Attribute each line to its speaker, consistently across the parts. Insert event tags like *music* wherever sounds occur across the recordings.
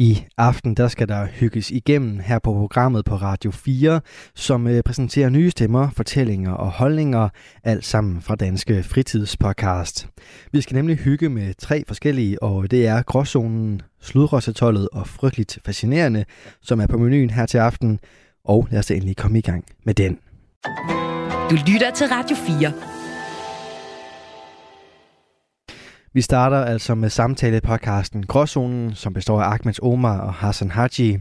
Speaker 1: I aften der skal der hygges igennem her på programmet på Radio 4, som øh, præsenterer nye stemmer, fortællinger og holdninger, alt sammen fra Danske Fritidspodcast. Vi skal nemlig hygge med tre forskellige, og det er Gråzonen, Sludrossetollet og Frygteligt Fascinerende, som er på menuen her til aften. Og lad os endelig komme i gang med den.
Speaker 2: Du lytter til Radio 4.
Speaker 1: Vi starter altså med samtale-podcasten Gråzonen, som består af Ahmed Omar og Hassan Haji.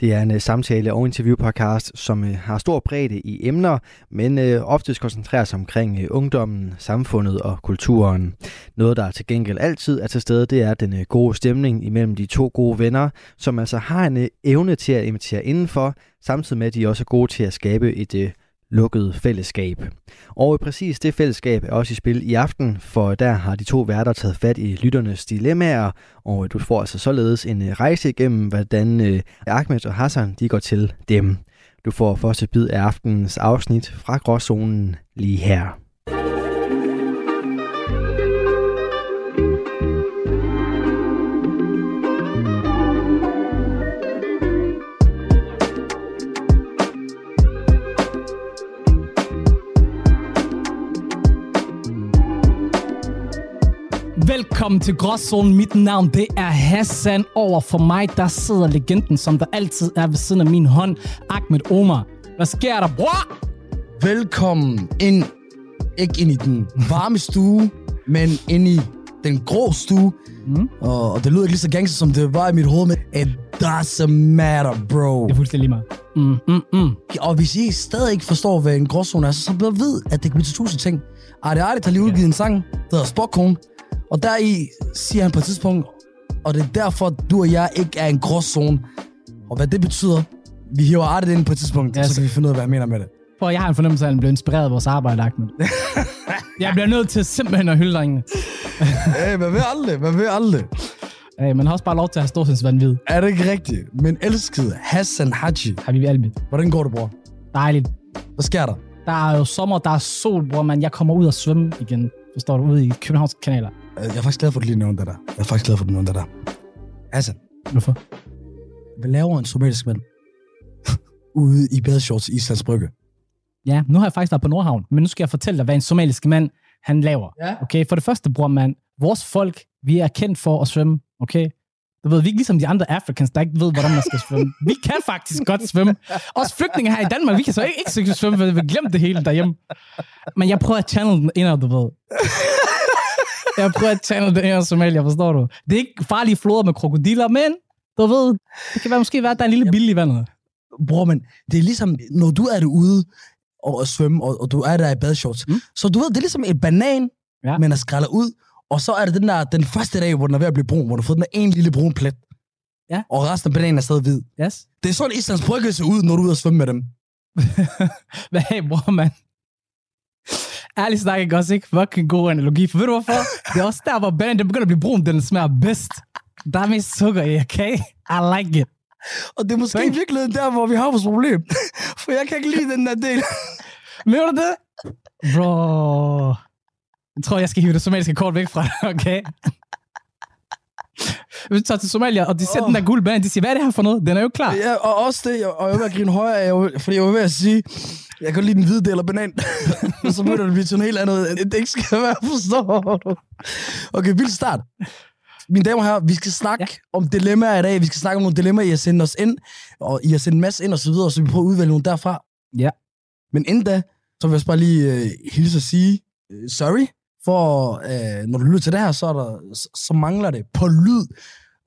Speaker 1: Det er en øh, samtale- og interview-podcast, som øh, har stor bredde i emner, men øh, oftest koncentrerer sig omkring ungdommen, samfundet og kulturen. Noget, der til gengæld altid er til stede, det er den gode stemning imellem de to gode venner, som altså har en evne til at invitere indenfor, samtidig med at de også er gode til at skabe et lukket fællesskab. Og præcis det fællesskab er også i spil i aften, for der har de to værter taget fat i lytternes dilemmaer, og du får altså således en øh, rejse igennem, hvordan øh, Ahmed og Hassan de går til dem. Du får første bid af aftenens afsnit fra Gråzonen lige her.
Speaker 3: Velkommen til Gråzonen. Mit navn det er Hassan. Over for mig, der sidder legenden, som der altid er ved siden af min hånd. Ahmed Omar. Hvad sker der, bror?
Speaker 4: Velkommen ind, ikke ind i den varme stue, men ind i den grå stue. Mm. Og, og det lyder ikke lige så gangster, som det var i mit hoved, men it doesn't matter, bro.
Speaker 3: Det er fuldstændig lige meget. Mm, mm, mm.
Speaker 4: Og hvis I stadig ikke forstår, hvad en gråzone er, så bare ved, at det kan blive til tusind ting. Arte Arte har lige udgivet en sang, der hedder Spokkone. Og der i siger han på et tidspunkt, og det er derfor, du og jeg ikke er en gråzone. Og hvad det betyder, vi hiver Arte ind på et tidspunkt,
Speaker 3: Ja,
Speaker 4: så kan vi finde ud af, hvad han mener med det.
Speaker 3: Prøv, jeg har en fornemmelse af, at han blev inspireret af vores arbejde, Ahmed. *laughs* jeg bliver nødt til simpelthen at hylde drengene. *laughs*
Speaker 4: hey, hvad vil aldrig? Hvad vil aldrig?
Speaker 3: Hey, man har også bare lov til at have storsindsvandvid.
Speaker 4: Er det ikke rigtigt? Men elskede Hassan Haji.
Speaker 3: Habibi Albi.
Speaker 4: Hvordan går det, bror?
Speaker 3: Dejligt.
Speaker 4: Hvad sker der?
Speaker 3: Der er jo sommer, der er sol, bror, man. Jeg kommer ud og svømme igen. Forstår du? Ude i Københavns kanaler.
Speaker 4: Øh, Jeg er faktisk glad for, at du lige nævnte det der. Jeg er faktisk glad for, at du nævnte det der. Hassan,
Speaker 3: Hvorfor?
Speaker 4: hvad laver en somalisk mand *laughs* ude i badeshorts i Islands Brygge?
Speaker 3: Ja, nu har jeg faktisk været på Nordhavn, men nu skal jeg fortælle dig, hvad en somalisk mand, han laver.
Speaker 4: Ja.
Speaker 3: Okay, for det første, bror man, vores folk, vi er kendt for at svømme, okay? Du ved, vi er ikke ligesom de andre Africans, der ikke ved, hvordan man skal svømme. Vi kan faktisk godt svømme. Også flygtninge her i Danmark, vi kan så ikke, ikke svømme, for vi har glemt det hele derhjemme. Men jeg prøver at channel den indad, du ved. Jeg prøver at channel den indad Somalia, forstår du? Det er ikke farlige floder med krokodiller, men du ved, det kan være, måske være, at der er en lille billig i vandet.
Speaker 4: Bror, men det er ligesom, når du er derude og, og svømme, og, og du er der i badeshorts,
Speaker 3: Mm.
Speaker 4: så du ved, det er ligesom en banan,
Speaker 3: Ja.
Speaker 4: men er skrællet ud, og så er det den der, den første dag, hvor den er ved at blive brun, hvor du har fået den der en lille brun plet.
Speaker 3: Ja.
Speaker 4: Og resten af bananen er stadig hvid.
Speaker 3: Yes?
Speaker 4: Det er sådan, Islands Brygge ser ud, når du er ude og svømme med dem. *laughs*
Speaker 3: Hvad hey, bror, mand? Ærligt snak ikke også ikke fucking god analogi, for ved du hvorfor? Det er også der, hvor bananen den begynder at blive brun, den smager bedst. Der er mest sukker i, okay? I like it.
Speaker 4: Og det er måske i virkeligheden der, hvor vi har vores problem. *laughs* For jeg kan ikke lide den der del.
Speaker 3: Mener du det? Bro. Jeg tror, jeg skal hive det somaliske kort væk fra dig, okay? Hvis du tager til Somalia, og de ser oh. Den der gule banan, de siger, hvad er det her for noget? Den er jo klar.
Speaker 4: Ja, og også det, og jeg at grine højere, var, fordi jeg var ved at sige, jeg kan lide den hvide del af banan. *laughs* så det at blive til noget helt andet, det ikke skal være, forstår du? Okay, vild start. Mine damer og herrer, vi skal snakke ja. om dilemmaer i dag. Vi skal snakke om nogle dilemmaer, I har sendt os ind, og I har sendt en masse ind og så videre, så vi prøver at udvælge nogle derfra.
Speaker 3: Ja.
Speaker 4: Men inden da, så vil jeg bare lige øh, hilse og sige, øh, sorry, for øh, når du lytter til det her, så, er der, så, så mangler det på lyd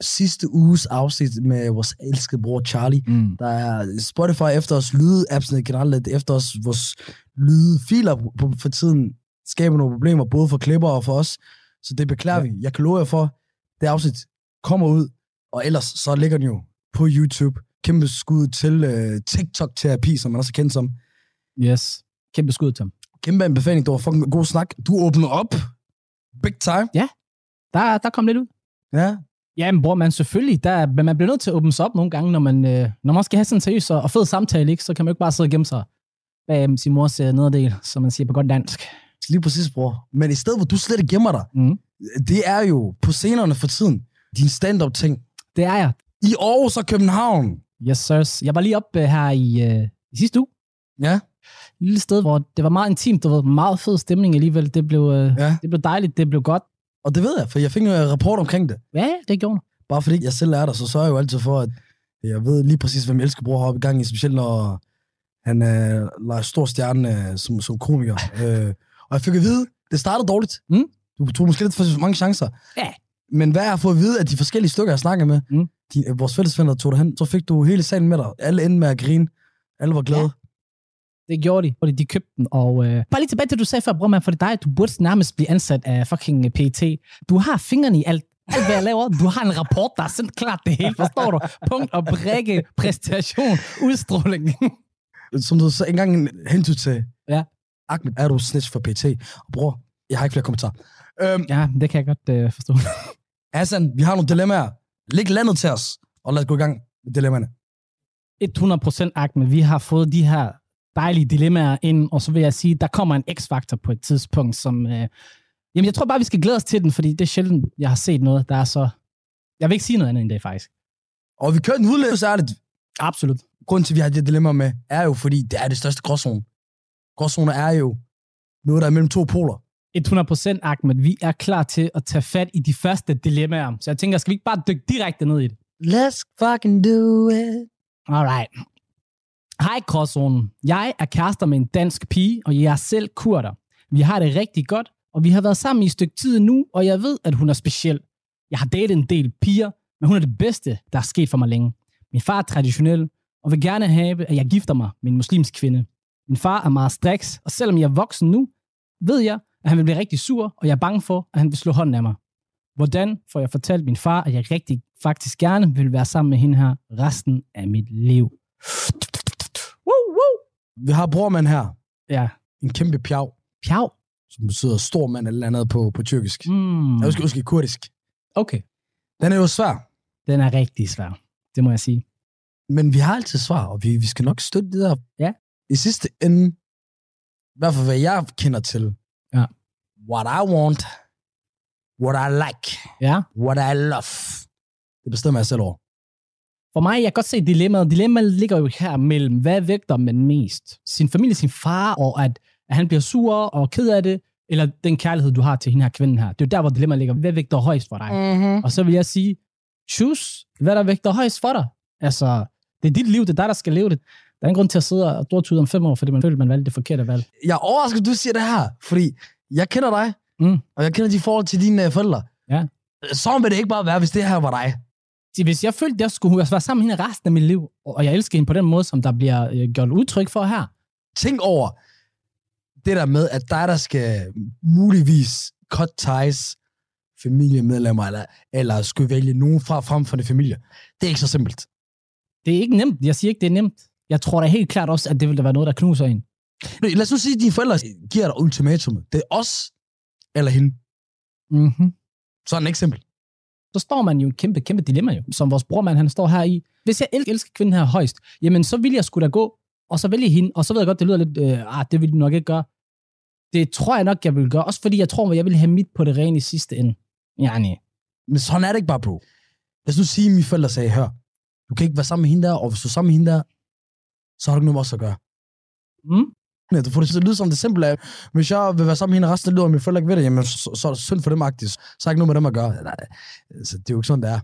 Speaker 4: sidste uges afsnit med vores elskede bror Charlie.
Speaker 3: Mm.
Speaker 4: Der er Spotify efter os, lydappsene generelt efter os, vores lydfiler på, for tiden skaber nogle problemer, både for klipper og for os. Så det beklager
Speaker 3: Ja.
Speaker 4: ja. vi. Jeg kan love jer for, det afsnit kommer ud, og ellers så ligger den jo på YouTube. Kæmpe skud til øh, TikTok-terapi, som man også er kendt som.
Speaker 3: Yes. Kæmpe skud til ham.
Speaker 4: Kæmpe anbefaling, det var fucking god snak. Du åbner op. Big time.
Speaker 3: Der, der kom lidt ud.
Speaker 4: Ja.
Speaker 3: Ja, men bror, man selvfølgelig, der, men man bliver nødt til at åbne sig op nogle gange, når man, øh, når man skal have sådan en seriøs og og fed samtale, ikke? så kan man jo ikke bare sidde og gemme sig bag øhm, sin mors øh, nederdel, som man siger på godt dansk.
Speaker 4: Lige præcis, bror. Men i stedet, hvor du slet ikke gemmer dig,
Speaker 3: Mm.
Speaker 4: det er jo på scenerne for tiden, din stand-up-ting.
Speaker 3: Det er jeg.
Speaker 4: I Aarhus og København.
Speaker 3: Yes, sirs. Jeg var lige op øh, her i, øh, i sidste uge.
Speaker 4: Ja,
Speaker 3: Et lille sted, hvor det var meget intimt, der var meget fed stemning alligevel. Det blev, øh,
Speaker 4: ja.
Speaker 3: det blev dejligt, det blev godt.
Speaker 4: Og det ved jeg, for jeg fik en rapport omkring det.
Speaker 3: Ja, det gjorde det.
Speaker 4: Bare fordi jeg selv er der, så sørger jeg jo altid for, at jeg ved lige præcis, hvem jeg elsker bror heroppe i gang i, specielt når han øh, leger stor stjerne øh, som, som komiker. *laughs* øh, og jeg fik at vide, det startede dårligt.
Speaker 3: Mm.
Speaker 4: Du tog måske lidt for mange chancer.
Speaker 3: Ja.
Speaker 4: Men hvad jeg har fået at vide af de forskellige stykker, jeg snakker med,
Speaker 3: Mm.
Speaker 4: de, øh, vores fællesvenner tog dig hen, så fik du hele salen med dig. Alle endte med at grine. Alle var glade.
Speaker 3: Ja. Det gjorde de, fordi de købte den. Og øh, bare lige tilbage til, du sagde før, bror, man, for det er dig, du burde nærmest blive ansat af fucking PT. Du har fingrene i alt, alt hvad jeg laver. Du har en rapport, der er sendt klart det hele, forstår du? Punkt og prikke, præstation, udstråling. *laughs*
Speaker 4: Som du så engang hentede til.
Speaker 3: Ja.
Speaker 4: Ahmed, er du snitch for PT? Og bror, jeg har ikke flere kommentarer. Øhm,
Speaker 3: ja, det kan jeg godt øh, forstå.
Speaker 4: Hassan, vi har nogle dilemmaer. Læg landet til os, og lad os gå i gang med dilemmaerne.
Speaker 3: 100% Ahmed, vi har fået de her dejlige dilemmaer ind, og så vil jeg sige, der kommer en x-faktor på et tidspunkt, som... Øh, jamen, jeg tror bare, vi skal glæde os til den, fordi det er sjældent, jeg har set noget, der er så... Jeg vil ikke sige noget andet end det, faktisk.
Speaker 4: Og vi kører den udløs ærligt.
Speaker 3: Absolut.
Speaker 4: Grunden til, at vi har de her dilemmaer med, er jo, fordi det er det største gråzone. Gråzoner er jo noget, der er mellem to poler.
Speaker 3: 100% Ahmed, vi er klar til at tage fat i de første dilemmaer. Så jeg tænker, skal vi ikke bare dykke direkte ned i det?
Speaker 4: Let's fucking do it.
Speaker 3: Alright. Hej, Gråzonen. Jeg er kærester med en dansk pige, og jeg er selv kurder. Vi har det rigtig godt, og vi har været sammen i et stykke tid nu, og jeg ved, at hun er speciel. Jeg har datet en del piger, men hun er det bedste, der er sket for mig længe. Min far er traditionel, og vil gerne have, at jeg gifter mig med en muslimsk kvinde. Min far er meget striks, og selvom jeg er voksen nu, ved jeg, at han vil blive rigtig sur, og jeg er bange for, at han vil slå hånden af mig. Hvordan får jeg fortalt min far, at jeg rigtig faktisk gerne vil være sammen med hende her resten af mit liv?
Speaker 4: Vi har brormand her.
Speaker 3: Ja.
Speaker 4: En kæmpe pjav,
Speaker 3: Pjav.
Speaker 4: som betyder stor mand eller andet på, på tyrkisk.
Speaker 3: Mm.
Speaker 4: Jeg husker, husker kurdisk.
Speaker 3: Okay.
Speaker 4: Den er jo svær,
Speaker 3: Den er rigtig svær. Det må jeg sige.
Speaker 4: men vi har altid svar, og vi, vi skal nok støtte det der.
Speaker 3: Ja.
Speaker 4: I sidste ende, i hvert fald hvad jeg kender til,
Speaker 3: Ja.
Speaker 4: what I want, what I like,
Speaker 3: Ja.
Speaker 4: what I love, det bestemmer jeg selv over.
Speaker 3: For mig, jeg kan godt se dilemmaet. Dilemmaet ligger jo her mellem, hvad vægter man mest? Sin familie, sin far, og at, at han bliver sur og ked af det, eller den kærlighed, du har til hende her kvinden her. Det er jo der, hvor dilemmaet ligger. Hvad vægter højst for dig?
Speaker 4: Mm-hmm.
Speaker 3: Og så vil jeg sige, choose, hvad der vægter højst for dig. Altså, det er dit liv, det er dig, der skal leve det. Der er ingen grund til at sidde og drøtude om fem år, fordi man føler, man valgte det forkerte valg.
Speaker 4: Jeg er overrasket, at du siger det her, fordi jeg kender dig,
Speaker 3: Mm.
Speaker 4: og jeg kender de forhold til dine øh, forældre.
Speaker 3: Ja.
Speaker 4: Så vil det ikke bare være, hvis det her var dig.
Speaker 3: Hvis jeg følte, at jeg skulle være sammen med hende resten af mit liv, og jeg elsker hende på den måde, som der bliver øh, gjort udtryk for her,
Speaker 4: Tænk over det der med, at dig, der skal muligvis cut ties familiemedlemmer, eller, eller skulle vælge nogen fra frem for det familie. Det er ikke så simpelt.
Speaker 3: det er ikke nemt. Jeg siger ikke, det er nemt. Jeg tror da helt klart også, at det ville da være noget, der knuser en.
Speaker 4: Nu, Lad os nu sige, at dine forældre giver dig ultimatum. Det er os eller hende.
Speaker 3: Mm-hmm.
Speaker 4: Så er den ikke simpel.
Speaker 3: Så står man jo i et kæmpe, kæmpe dilemma, jo, som vores brormand, han står her i. Hvis jeg el- elsker kvinden her højst, jamen så vil jeg skulle da gå, og så vælge hende, og så ved jeg godt, det lyder lidt, øh, ah, det vil du nok ikke gøre. Det tror jeg nok, jeg vil gøre, også fordi jeg tror, at jeg vil have mit på det rene i sidste ende. Ja, nej.
Speaker 4: Men sådan er det ikke bare, bro. Lad os nu sige, at mine forældre sagde, hør, du kan ikke være sammen med hende der, og hvis du er sammen med hende der, så har du ikke noget med os at gøre.
Speaker 3: Mm?
Speaker 4: Du får det til at lyde som det simple af, hvis jeg vil være sammen med hende resten af livet, og mine forældre ikke ved det, jamen, så, så er det synd for dem agtigt. Så jeg ikke noget med dem at gøre. Nej, altså, det er jo ikke sådan, det er.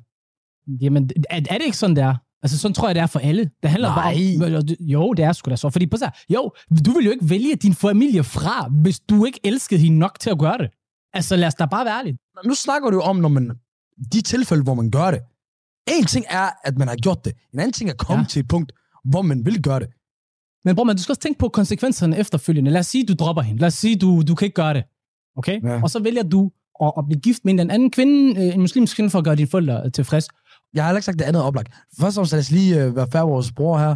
Speaker 3: Jamen, er, er det ikke sådan, det er? Altså, sådan tror jeg, det er for alle. Det handler
Speaker 4: Nej.
Speaker 3: bare om... Jo, det er sgu da så. Fordi på så, jo, du vil jo ikke vælge din familie fra, hvis du ikke elskede hende nok til at gøre det. Altså, lad os da bare være ærlige.
Speaker 4: Nu snakker du jo om, når man, de tilfælde, hvor man gør det. En ting er, at man har gjort det. En anden ting er at komme
Speaker 3: ja.
Speaker 4: til et punkt, hvor man vil gøre det.
Speaker 3: Men bror, man, du skal også tænke på konsekvenserne efterfølgende. Lad os sige, du dropper hende. Lad os sige, du, du kan ikke gøre det. Okay?
Speaker 4: Ja.
Speaker 3: Og så vælger du at, at blive gift med en anden kvinde, øh, en muslimsk kvinde, for at gøre dine forældre øh, tilfreds.
Speaker 4: Jeg har ikke sagt, det andet oplagt. Først og fremmest lad os lige øh, være færre vores bror her.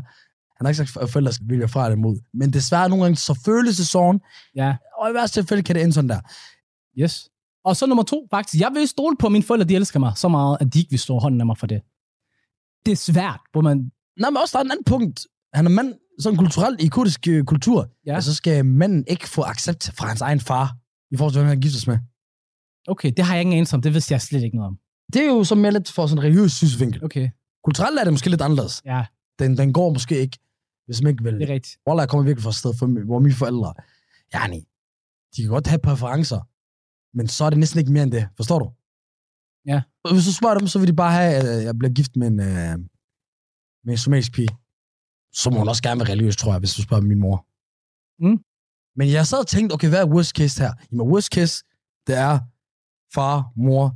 Speaker 4: Han har ikke sagt, at forældre skal vælge fra det imod. Men desværre nogle gange, så føles det sådan.
Speaker 3: Ja,
Speaker 4: Og i værste tilfælde kan det ende sådan der.
Speaker 3: yes. Og så nummer to, faktisk. Jeg vil stole på, at mine forældre, de elsker mig så meget, at de ikke vil stå hånden af mig for det. Det er svært, hvor man...
Speaker 4: Nej, men også der er en anden punkt. Han er mand, sådan kulturelt, i kurdisk øh, kultur.
Speaker 3: Ja.
Speaker 4: Ja. Så skal manden ikke få accept fra hans egen far, i forhold til, hvem han giftes med.
Speaker 3: Okay, det har jeg ingen anelse om. Det vidste jeg slet ikke noget om.
Speaker 4: Det er jo så mere lidt for sådan en religiøs synsvinkel.
Speaker 3: Okay,
Speaker 4: Kulturelt er det måske lidt anderledes.
Speaker 3: ja,
Speaker 4: Den, den går måske ikke, hvis man ikke vil.
Speaker 3: det er rigtigt.
Speaker 4: Wallah, jeg kommer virkelig fra et sted, for, hvor mine forældre, ja, nej, de kan godt have præferencer, men så er det næsten ikke mere end det. Forstår du?
Speaker 3: Ja.
Speaker 4: Og hvis du spørger dem, så vil de bare have, at jeg bliver gift med en, øh, med en somalisk pige. Så må hun også gerne være religiøs, tror jeg, hvis du spørger min mor.
Speaker 3: Mm.
Speaker 4: Men jeg sad og tænkte, okay, hvad er worst case her? Jamen, worst case, det er far, mor,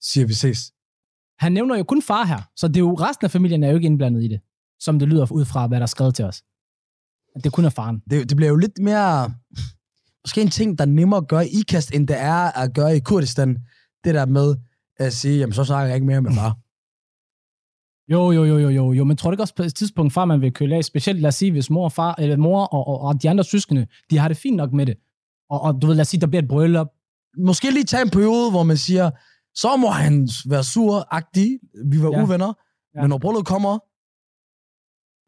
Speaker 4: siger vi ses.
Speaker 3: Han nævner jo kun far her, så det er jo, resten af familien er jo ikke indblandet i det, som det lyder ud fra, hvad der er skrevet til os. At det kun er faren.
Speaker 4: Det, det bliver jo lidt mere, måske en ting, der er nemmere at gøre i IKAST, end det er at gøre i Kurdistan. Det der med at sige, jamen så snakker jeg ikke mere med far.
Speaker 3: Jo, jo, jo, jo, jo, jo, men tror du ikke også på et tidspunkt, far man vil køle af, specielt lad os sige, hvis mor og far, eller mor og, og, og de andre søskende, de har det fint nok med det. Og, og du ved, lad os sige, der bliver et bryllup.
Speaker 4: Måske lige tage en periode, hvor man siger, så må han være sur-agtig, vi var
Speaker 3: Ja.
Speaker 4: uvenner,
Speaker 3: Ja.
Speaker 4: men når brylluppet kommer,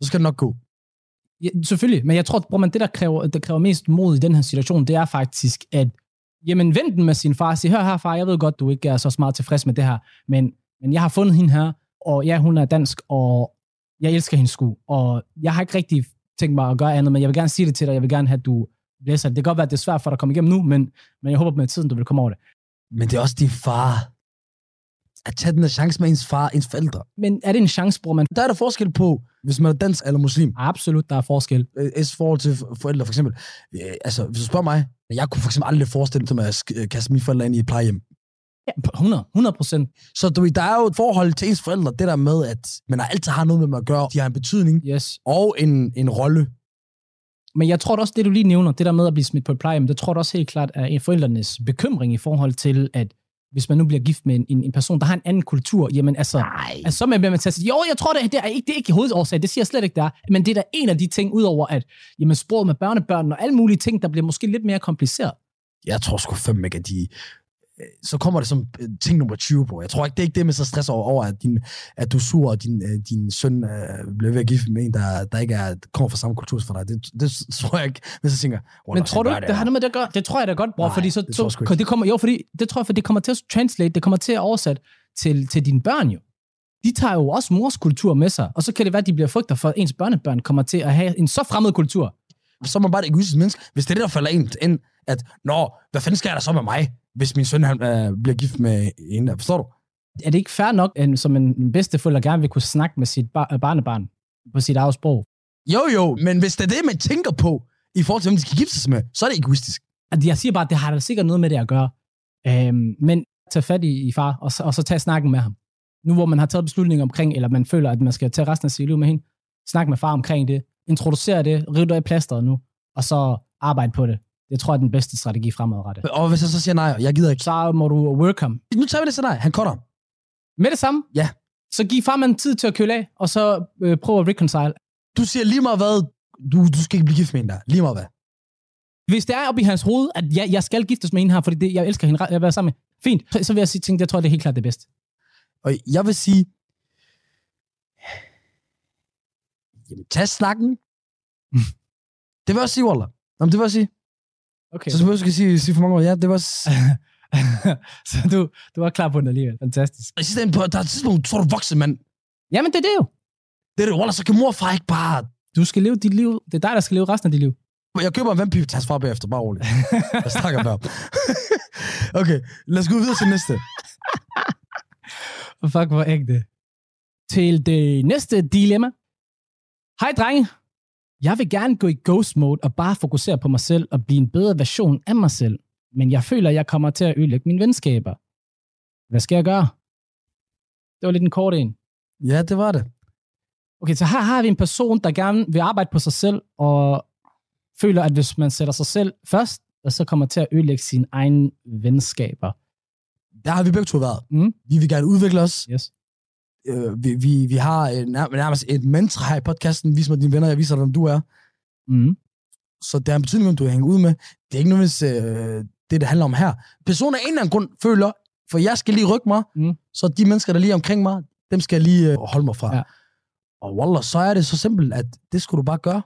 Speaker 4: så skal det nok gå.
Speaker 3: Ja, selvfølgelig, men jeg tror, bror, man, det, der kræver, der kræver mest mod i den her situation, det er faktisk, at jamen, vend den med sin far og sige, hør her far, jeg ved godt, du ikke er så meget tilfreds med det her, men, men jeg har fundet hende her, og ja, hun er dansk, og jeg elsker hende sgu, og jeg har ikke rigtig tænkt mig at gøre andet, men jeg vil gerne sige det til dig, jeg vil gerne have, at du læser det. Det kan godt være, at det er svært for dig at komme igennem nu, men, men jeg håber med tiden, du vil komme over det.
Speaker 4: Men det er også din far. At tage den her chance med ens far, ens forældre.
Speaker 3: Men er det en chance, bror, man?
Speaker 4: Der er der forskel på, hvis man er dansk eller muslim.
Speaker 3: Absolut, der er forskel.
Speaker 4: Øh, I forhold til forældre, for eksempel. Øh, Altså, hvis du spørger mig, jeg kunne for eksempel aldrig forestille mig at sk- kaste mine forældre ind i et plejehjem.
Speaker 3: Ja, 100, 100 procent.
Speaker 4: Så du, der er jo et forhold til ens forældre, det der med, at man altid har noget med dem at gøre. De har en betydning
Speaker 3: Yes.
Speaker 4: og en, en rolle.
Speaker 3: Men jeg tror også, det du lige nævner, det der med at blive smidt på et plejehjem, det tror jeg også helt klart er en forældrenes bekymring i forhold til, at hvis man nu bliver gift med en, en, en person, der har en anden kultur, jamen altså,
Speaker 4: Nej.
Speaker 3: altså så bliver man til at sige, jo, jeg tror, det, det er ikke det er ikke hovedårsag, det siger jeg slet ikke, der er, men det er da en af de ting, udover at, jamen sproget med børnebørn og alle mulige ting, der bliver måske lidt mere kompliceret.
Speaker 4: Jeg tror sgu fandme ikke, at de... Så kommer det som øh, ting nummer 20 på. Jeg tror ikke, det er ikke det med så stress over, over at, din, at du er sur, og din, øh, din søn øh, bliver ved at gifte med en, der, der ikke er, kommer fra samme kultur som dig. Det, det tror jeg ikke, hvis jeg tænker...
Speaker 3: Men tror du ikke, det har noget med det at gøre? Det tror jeg da godt, bror,
Speaker 4: Nej,
Speaker 3: fordi så,
Speaker 4: det
Speaker 3: så
Speaker 4: ikke.
Speaker 3: det kommer, jo, fordi det tror jeg, for det kommer til at translate, det kommer til at oversætte til, til dine børn jo. De tager jo også mors kultur med sig, og så kan det være, at de bliver frygter for, at ens børnebørn kommer til at have en så fremmed kultur.
Speaker 4: så er man bare et egoistisk menneske. Hvis det er det, der falder ind, ind at, nå, hvad fanden sker der så med mig, hvis min søn han, øh, bliver gift med en der, forstår du?
Speaker 3: Er det ikke fair nok, at som en bedsteforælder gerne vil kunne snakke med sit bar- barnebarn på sit eget sprog?
Speaker 4: Jo, jo, men hvis det er det, man tænker på, i forhold til, hvem de skal gifte sig med, så er det egoistisk.
Speaker 3: Altså, jeg siger bare, at det har da sikkert noget med det at gøre. Øhm, men tag fat i, i far, og så, og så tag snakken med ham. Nu hvor man har taget beslutning omkring, eller man føler, at man skal tage resten af sit liv med hende, snak med far omkring det, introducer det, riv dig i plasteret nu, og så arbejde på det. Det tror jeg er den bedste strategi fremadrettet.
Speaker 4: Og hvis jeg så siger nej, jeg gider ikke.
Speaker 3: Så må du work ham.
Speaker 4: Nu tager vi det nej, han cutter.
Speaker 3: Med det samme,
Speaker 4: Ja.
Speaker 3: så giv farmand tid til at køle af, og så øh, prøv at reconcile.
Speaker 4: Du siger lige meget hvad, du, du skal ikke blive gift med en der. Lige meget hvad.
Speaker 3: Hvis det er oppe i hans hoved, at jeg, jeg skal giftes med hende her, fordi det, jeg elsker hende, jeg vil være sammen med, fint, så- så vil jeg sige, tænke, jeg tror, det er helt klart det bedste.
Speaker 4: Og jeg vil sige, jamen, tag snakken. *laughs* det vil jeg også sige, Waller. Jamen, det vil jeg sige.
Speaker 3: Okay.
Speaker 4: Så du skal sige, sige for mange år. Ja, det var... *laughs*
Speaker 3: så du, du var klar på den alligevel. Fantastisk.
Speaker 4: I sidste ende, på, der er et tidspunkt, tror du er voksen, mand.
Speaker 3: Jamen, det er det jo.
Speaker 4: Det er det, Waller, så kan mor og far ikke bare...
Speaker 3: Du skal leve dit liv. Det er dig, der skal leve resten af dit liv.
Speaker 4: Jeg køber en vandpipe til hans far bagefter, bare roligt. Jeg snakker ham. *laughs* okay, lad os gå videre til næste. *laughs*
Speaker 3: Fuck, hvor ægte. Til det næste dilemma. Hej, drenge. Jeg vil gerne gå i ghost mode og bare fokusere på mig selv og blive en bedre version af mig selv. Men jeg føler, at jeg kommer til at ødelægge mine venskaber. Hvad skal jeg gøre? Det var lidt en kort en.
Speaker 4: Ja, det var det.
Speaker 3: Okay, så her har vi en person, der gerne vil arbejde på sig selv, og føler, at hvis man sætter sig selv først, og så kommer til at ødelægge sine egne venskaber.
Speaker 4: Der har vi begge to været.
Speaker 3: Mm.
Speaker 4: Vi vil gerne udvikle os.
Speaker 3: Yes.
Speaker 4: Øh, vi, vi, vi har øh, nær- nærmest et mantra her i podcasten. Vis mig dine venner, jeg viser dig, hvem du er.
Speaker 3: Mm.
Speaker 4: Så det har en betydning, hvem du hænger ud med. Det er ikke nødvendigvis øh, det, det handler om her. Personen af en eller anden grund føler, for jeg skal lige rykke mig,
Speaker 3: Mm.
Speaker 4: så de mennesker, der lige er omkring mig, dem skal jeg lige øh, holde mig fra.
Speaker 3: Ja.
Speaker 4: Og wallah, så er det så simpelt, at det skulle du bare gøre.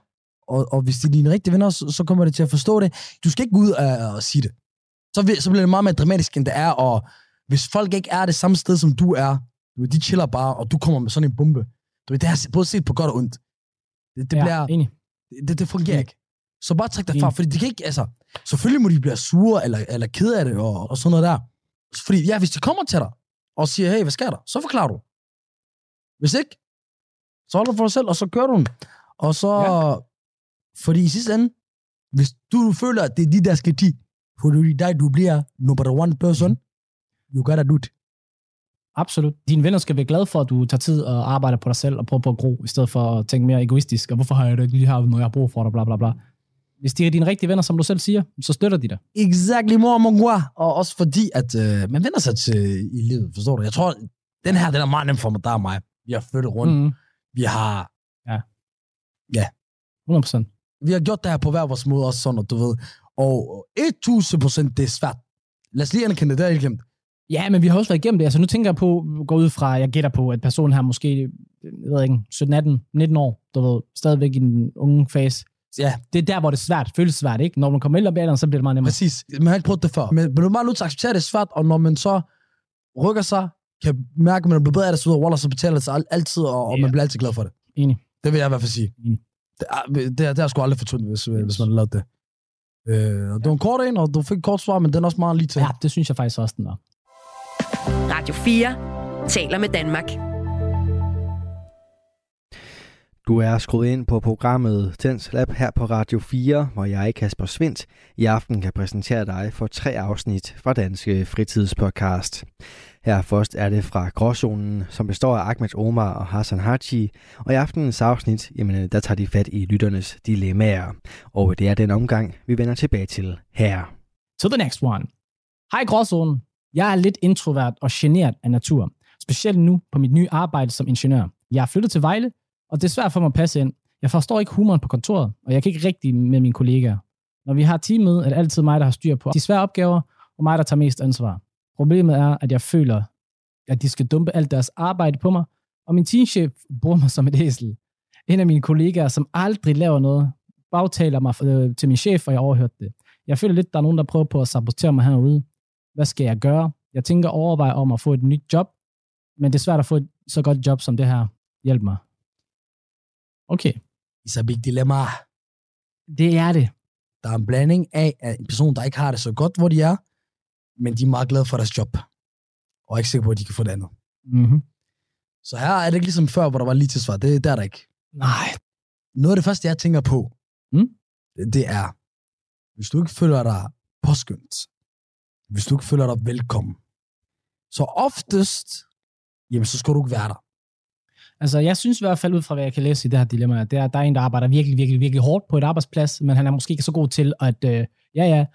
Speaker 4: Og, og hvis de er dine rigtige venner, så, så kommer det til at forstå det. Du skal ikke gå ud og, og sige det. Så, så bliver det meget mere dramatisk, end det er. Og hvis folk ikke er det samme sted, som du er, du ved, de chiller bare, og du kommer med sådan en bombe. Du ved, det har både set på godt og ondt. Det, det,
Speaker 3: ja,
Speaker 4: bliver,
Speaker 3: enig.
Speaker 4: det, det fungerer ikke. Så bare træk dig fra, fordi de kan ikke, altså, selvfølgelig må de blive sure, eller, eller ked af det, og, og sådan noget der. Fordi, ja, hvis de kommer til dig, og siger, hey, hvad sker der? Så forklarer du. Hvis ikke, så holder du for dig selv, og så kører du den. Og så, ja. fordi i sidste ende, hvis du føler, at det er de, der skal til, fordi dig, du bliver number one person, you gotta do it.
Speaker 3: Absolut. Dine venner skal være glade for, at du tager tid og arbejder på dig selv og prøver på at gro, i stedet for at tænke mere egoistisk, og hvorfor har jeg det ikke lige her, når jeg har brug for dig, bla bla bla. Hvis de er dine rigtige venner, som du selv siger, så støtter de dig.
Speaker 4: Exactly, mor mon gua. Og også fordi, at øh, man vender sig til i livet, forstår du? Jeg tror, den her, den er meget nem for mig, der og mig. Vi har flyttet rundt. Mm. Vi har
Speaker 3: 100%.
Speaker 4: vi har gjort det her på hver vores måde, også sådan, og du ved. Og 1000 procent, det er svært. Lad os lige anerkende det, det er glemt.
Speaker 3: Ja, men vi har også været igennem det. Altså nu tænker jeg på, går ud fra, jeg gætter på, at personen her måske, jeg ved ikke, 17, 18, 19 år, du ved, stadigvæk i den unge fase.
Speaker 4: Ja,
Speaker 3: Det er der, hvor det er svært, føles svært, ikke? Når man kommer lidt op i alderen, så bliver det meget nemmere.
Speaker 4: præcis. Man har ikke prøvet det før. Men man er bare nødt til at acceptere, at det er svært, og når man så rykker sig, kan mærke, at man bliver bedre af det, så Waller, så betaler det sig al- altid, og, og
Speaker 3: Ja.
Speaker 4: man bliver altid glad for det.
Speaker 3: Enig.
Speaker 4: Det vil jeg i hvert fald sige.
Speaker 3: Enig.
Speaker 4: Det, er, det, er, det har sgu aldrig fortyndet, hvis, hvis man har lavet det. Øh, og det var en kort en, og du fik et kort svar, men den er også meget lige til.
Speaker 3: Ja, det synes jeg faktisk også, den var.
Speaker 2: Radio 4 taler med Danmark.
Speaker 1: Du er skruet ind på programmet Tens Lab her på Radio 4, hvor jeg, Kasper Svendt, i aften kan præsentere dig for tre afsnit fra Danske Fritidspodcast. Her først er det fra Gråzonen, som består af Ahmed Omar og Hassan Haji, og i aftenens afsnit, jamen, der tager de fat i lytternes dilemmaer. Og det er den omgang, vi vender tilbage til her.
Speaker 3: To the next one. Hej Gråzonen. Jeg er lidt introvert og generet af natur. Specielt nu på mit nye arbejde som ingeniør. Jeg er flyttet til Vejle, og det er svært for mig at passe ind. Jeg forstår ikke humoren på kontoret, og jeg kan ikke rigtig med mine kollegaer. Når vi har teamet, er det altid mig, der har styr på de svære opgaver, og mig, der tager mest ansvar. Problemet er, at jeg føler, at de skal dumpe alt deres arbejde på mig, og min teamchef bruger mig som et æsel. En af mine kollegaer, som aldrig laver noget, bagtaler mig øh, til min chef, og jeg overhørte det. Jeg føler lidt, der er nogen, der prøver på at sabotere mig herude. Hvad skal jeg gøre? Jeg tænker overveje om at få et nyt job, men det er svært at få et så godt job som det her. Hjælp mig. Okay,
Speaker 4: It's a big dilemma.
Speaker 3: det er det.
Speaker 4: Der er en blanding af at en person, der ikke har det så godt, hvor de er, men de er meget glade for deres job. Og er ikke sikre på, at de kan få det andet.
Speaker 3: Mm-hmm.
Speaker 4: Så her er det ikke ligesom før, hvor der var lige til svar. Det, det er der ikke.
Speaker 3: Nej.
Speaker 4: Noget af det første, jeg tænker på,
Speaker 3: Mm?
Speaker 4: det, det er, hvis du ikke føler dig påskyndt, hvis du ikke føler dig velkommen, så oftest, jamen så skal du ikke være der.
Speaker 3: Altså, jeg synes i hvert fald ud fra, hvad jeg kan læse i det her dilemma, det er, at der er en, der arbejder virkelig, virkelig, virkelig hårdt på et arbejdsplads, men han er måske ikke så god til at, øh, ja, ja,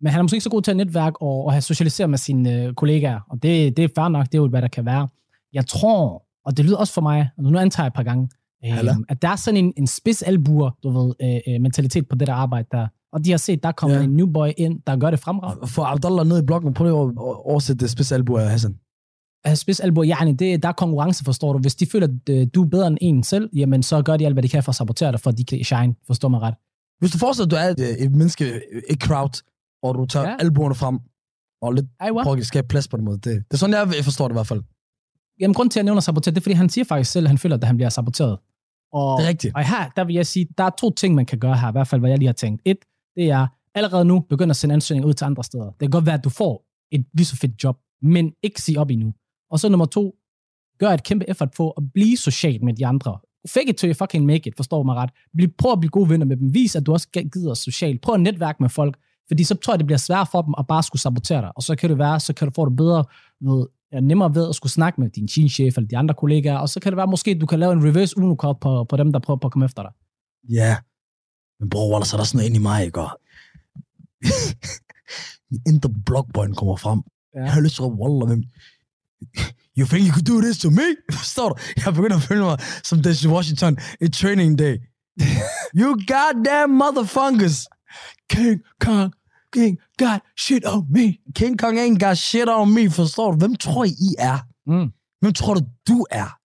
Speaker 3: men han er måske ikke så god til at netværke og, og have socialiseret med sine øh, kollegaer, og det, det er fair nok, det er jo, hvad der kan være. Jeg tror, og det lyder også for mig, og nu antager jeg et par gange, øh, at der er sådan en, en spidsalbuer, du ved, øh, øh, mentalitet på det der arbejde der. Og de har set, der kommer
Speaker 4: Ja.
Speaker 3: en new boy ind, der gør det fremragende.
Speaker 4: For Abdallah nede i blokken, prøv at oversætte det specialbu af Hassan.
Speaker 3: Spidsalbuer, yani, det, der er konkurrence, forstår du. Hvis de føler, at øh, du er bedre end en selv, jamen så gør de alt, hvad de kan for at sabotere dig, for at de kan shine. Forstår mig ret?
Speaker 4: Hvis du forestiller at du er et, et menneske, et crowd, og du tager ja. Albuerne frem, og lidt prøver at skabe plads på den måde. Det, det er sådan, jeg forstår det i hvert fald.
Speaker 3: Jamen, grund til, at jeg nævner saboteret, det er, fordi han siger faktisk selv, at han føler, at han bliver saboteret. Og,
Speaker 4: Det er rigtigt.
Speaker 3: Og her, der vil jeg sige, der er to ting, man kan gøre her, i hvert fald, hvad jeg lige har tænkt. Et, det er allerede nu begynde at sende ansøgninger ud til andre steder. Det kan godt være, at du får et lige så fedt job, men ikke sige op endnu. Og så nummer to, gør et kæmpe effort på at blive social med de andre. Fake it till you fucking make it, forstår mig ret. Bliv, prøv at blive gode venner med dem. Vis, at du også gider socialt. Prøv at netværke med folk, fordi så tror jeg, det bliver svært for dem at bare skulle sabotere dig. Og så kan det være, så kan du få det bedre ved, ja, nemmere ved at skulle snakke med din teamchef eller de andre kollegaer, og så kan det være, måske du kan lave en reverse uno på, på dem, der prøver på at komme efter dig.
Speaker 4: Ja. Men bror, Waller, så er der sådan noget inde i mig, ikke? Og... *laughs* Min indre blockboyen kommer frem.
Speaker 3: Ja.
Speaker 4: Jeg har lyst til at Waller, men... You think you could do this to me? *laughs* Forstår du? Jeg begynder at føle mig som Denzel Washington i Training Day. *laughs* you goddamn motherfuckers! King Kong, King got shit on me. King Kong ain't got shit on me, forstår du? Hvem tror I, I er?
Speaker 3: Mm.
Speaker 4: Hvem tror du, du er?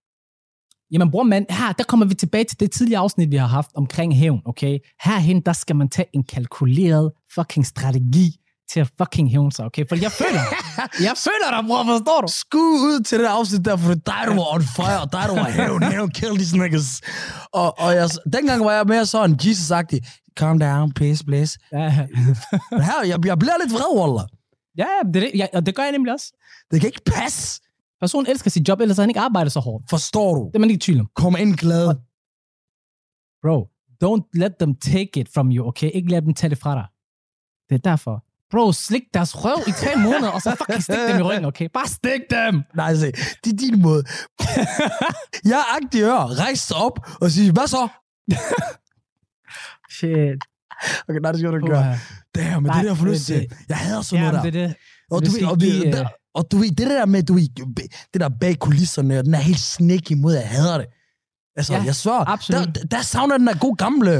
Speaker 3: Jamen bror, man, her, der kommer vi tilbage til det tidligere afsnit, vi har haft omkring hævn, okay? Herhen, der skal man tage en kalkuleret fucking strategi til at fucking hævne sig, okay? For jeg føler, *laughs* jeg føler dig, bror, forstår du?
Speaker 4: Skud ud til det afsnit der, for det dig, du var on fire, og dig, du var hævn, hævn, kill these niggas. Og, og jeg, dengang var jeg mere sådan Jesus-agtig. Calm down, please, please.
Speaker 3: Ja,
Speaker 4: Men her, jeg, jeg bliver lidt vred, Wallah.
Speaker 3: ja det, det, ja, og det gør jeg nemlig også.
Speaker 4: Det kan ikke passe.
Speaker 3: Personen elsker sit job, ellers har han ikke arbejdet så hårdt.
Speaker 4: Forstår du?
Speaker 3: Det er man ikke i tvivl om.
Speaker 4: Kom ind glad.
Speaker 3: Bro, don't let them take it from you, okay? Ikke lad dem tage det fra dig. Det er derfor. Bro, slik deres røv i tre måneder, og så fucking stik dem i ryggen, okay? Bare stik dem!
Speaker 4: Nej, se, det er din måde. *laughs* jeg er agtig. Rejs op og sige, hvad så? *laughs*
Speaker 3: Shit.
Speaker 4: Okay, nej, det skal du ikke gøre. Damn, men det er det,
Speaker 3: det-
Speaker 4: til.
Speaker 3: det-
Speaker 4: Jeg hader sådan
Speaker 3: Ja,
Speaker 4: noget
Speaker 3: det er
Speaker 4: der.
Speaker 3: det.
Speaker 4: Og
Speaker 3: Vi
Speaker 4: du, og, vi,
Speaker 3: give,
Speaker 4: der,
Speaker 3: øh,
Speaker 4: og du ved, det der med, du ved, det der bag kulisserne, og den er helt sneaky mod, jeg hader det. Altså,
Speaker 3: Ja,
Speaker 4: jeg svær,
Speaker 3: absolut.
Speaker 4: der, der savner den der god gamle.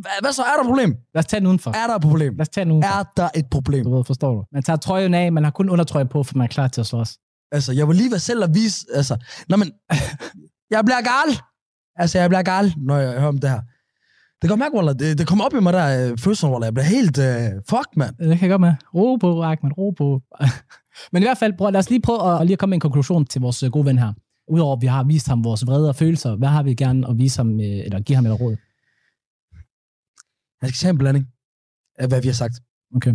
Speaker 4: Hvad, hvad så? Er der et problem?
Speaker 3: Lad os tage den udenfor.
Speaker 4: Er der et problem?
Speaker 3: Lad os tage den udenfor.
Speaker 4: Er der et problem?
Speaker 3: Du ved, forstår du? Man tager trøjen af, man har kun undertrøje på, for man er klar til at slås.
Speaker 4: Altså, jeg vil lige være selv at vise, altså, nå, men, *laughs* jeg bliver gal. Altså, jeg bliver gal, når jeg hører om det her. Det kan mærke, det, det kommer op i mig der, øh, følelsen. Jeg bliver helt, øh, fuck, mand.
Speaker 3: Det kan jeg godt med. Ro på, Ahmed, ro på. *laughs* Men i hvert fald, bror, lad os lige prøve at, lige at komme med en konklusion til vores øh, gode ven her. Udover at vi har vist ham vores vrede og følelser, hvad har vi gerne at vise ham, øh, eller give ham et råd?
Speaker 4: Jeg skal tage en blanding af, hvad vi har sagt.
Speaker 3: Okay.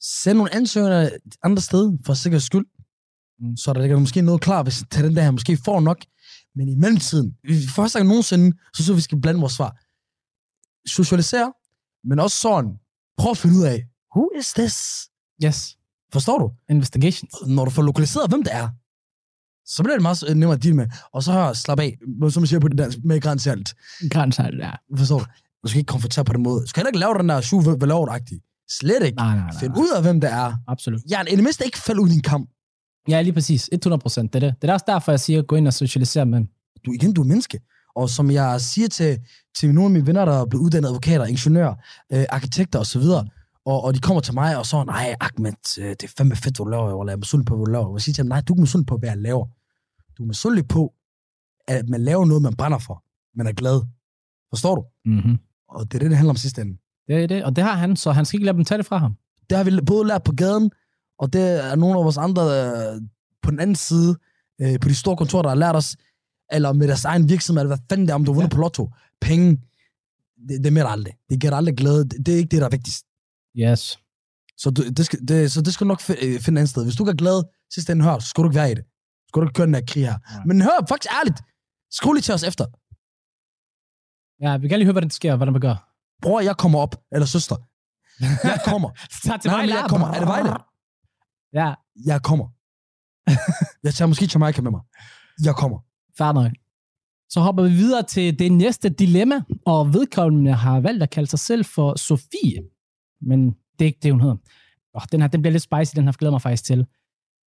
Speaker 4: Send nogle ansøgninger et andet sted, for sikkerheds skyld.
Speaker 3: Mm.
Speaker 4: Så der ligger måske noget klar, hvis til den der her måske får nok. Men i mellemtiden, første gang nogensinde, så synes jeg, vi skal blande vores svar. Socialisere, men også sådan, prøv at finde ud af, who is this?
Speaker 3: Yes.
Speaker 4: Forstår du?
Speaker 3: Investigations.
Speaker 4: Når du får lokaliseret, hvem det er, så bliver det meget nemmere at deal med. Og så hør, slap af, som man siger på det dansk, med græns alt.
Speaker 3: Grænser, ja.
Speaker 4: Forstår du? Du skal ikke konfrontere på den måde. Du skal heller ikke lave den der syv, hvad laver du. Slet ikke.
Speaker 3: Nej, nej, nej.
Speaker 4: Find ud af, hvem det er.
Speaker 3: Absolut.
Speaker 4: Ja, i det mindste ikke falde ud i din kamp.
Speaker 3: Ja, lige præcis. 100 procent. Det er det. Det er også derfor, jeg siger, gå ind og socialisere med.
Speaker 4: Du, igen, du er menneske. Og som jeg siger til, til nogle af mine venner, der er blevet uddannet advokater, ingeniører, øh, arkitekter osv., og, og de kommer til mig og så, nej, Ahmed, øh, det er fandme fedt, du laver, eller jeg er misundelig på, hvad du laver. Jeg siger til dem, nej, du er misundelig på, hvad jeg laver. Du er misundelig på, at man laver noget, man brænder for. Man er glad. Forstår du?
Speaker 3: Mm-hmm.
Speaker 4: Og det er det, det handler om sidste ende.
Speaker 3: Det er det, og det har han, så han skal ikke lade dem tage det fra ham.
Speaker 4: Det har vi både lært på gaden, og det er nogle af vores andre øh, på den anden side, øh, på de store kontorer, der har lært os, eller med deres egen virksomhed, eller hvad fanden det er, om du har vundet ja. på lotto. Penge, det, det er mere aldrig. Det giver dig aldrig glæde. Det, det er ikke det, der er vigtigst.
Speaker 3: Yes.
Speaker 4: Så, du, det, skal, det, så det skal du nok øh, finde et andet sted. Hvis du ikke er glad sidste ende hør, så skal du ikke være i det. Så skal du ikke køre den her krig her.
Speaker 3: Nej.
Speaker 4: Men hør, faktisk ærligt. Skriv lige til os efter.
Speaker 3: Ja, vi kan lige høre, hvad der sker, hvad der gør.
Speaker 4: Bror, jeg kommer op. Eller søster. Jeg kommer. *laughs*
Speaker 3: Tag til
Speaker 4: Nej, jeg kommer. Er det Vejle?
Speaker 3: Ja,
Speaker 4: Jeg kommer. *laughs* jeg tager måske Jamaica med mig. Jeg kommer.
Speaker 3: fair nok. Så hopper vi videre til det næste dilemma, og vedkommende har valgt at kalde sig selv for Sofie. Men det er ikke det, hun hedder. Oh, den her den bliver lidt spicy, den her glæder mig faktisk til.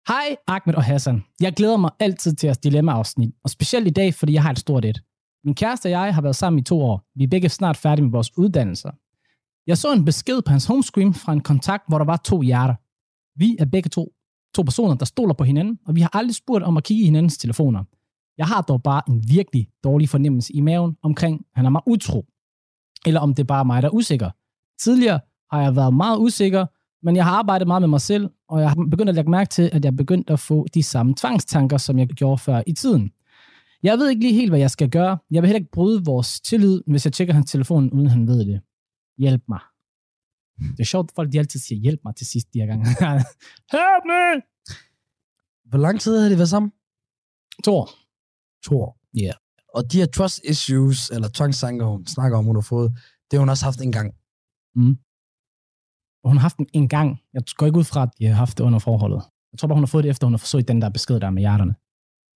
Speaker 3: Hej Ahmed og Hassan. Jeg glæder mig altid til jeres dilemma-afsnit, og specielt i dag, fordi jeg har et stort et. Min kæreste og jeg har været sammen i to år. Vi er begge snart færdige med vores uddannelser. Jeg så en besked på hans homescreen fra en kontakt, hvor der var to hjerter. Vi er begge to, to personer, der stoler på hinanden, og vi har aldrig spurgt om at kigge i hinandens telefoner. Jeg har dog bare en virkelig dårlig fornemmelse i maven omkring, at han er mig utro. Eller om det er bare mig, der er usikker. Tidligere har jeg været meget usikker, men jeg har arbejdet meget med mig selv, og jeg har begyndt at lægge mærke til, at jeg er begyndt at få de samme tvangstanker, som jeg gjorde før i tiden. Jeg ved ikke lige helt, hvad jeg skal gøre. Jeg vil heller ikke bryde vores tillid, hvis jeg tjekker hans telefon, uden han ved det. Hjælp mig. Det er sjovt, at folk de altid siger, hjælp mig til sidst de her gange. *laughs* Help me!
Speaker 4: Hvor lang tid har de været sammen?
Speaker 3: To år.
Speaker 4: To år.
Speaker 3: Ja.
Speaker 4: Og de her trust issues, eller tvangstanker, hun snakker om, hun har fået, det har hun også haft en gang.
Speaker 3: Og hun har haft den en gang. Jeg går ikke ud fra, at de har haft det under forholdet. Jeg tror bare, hun har fået det efter, hun har forsøgt den der besked der med hjerterne.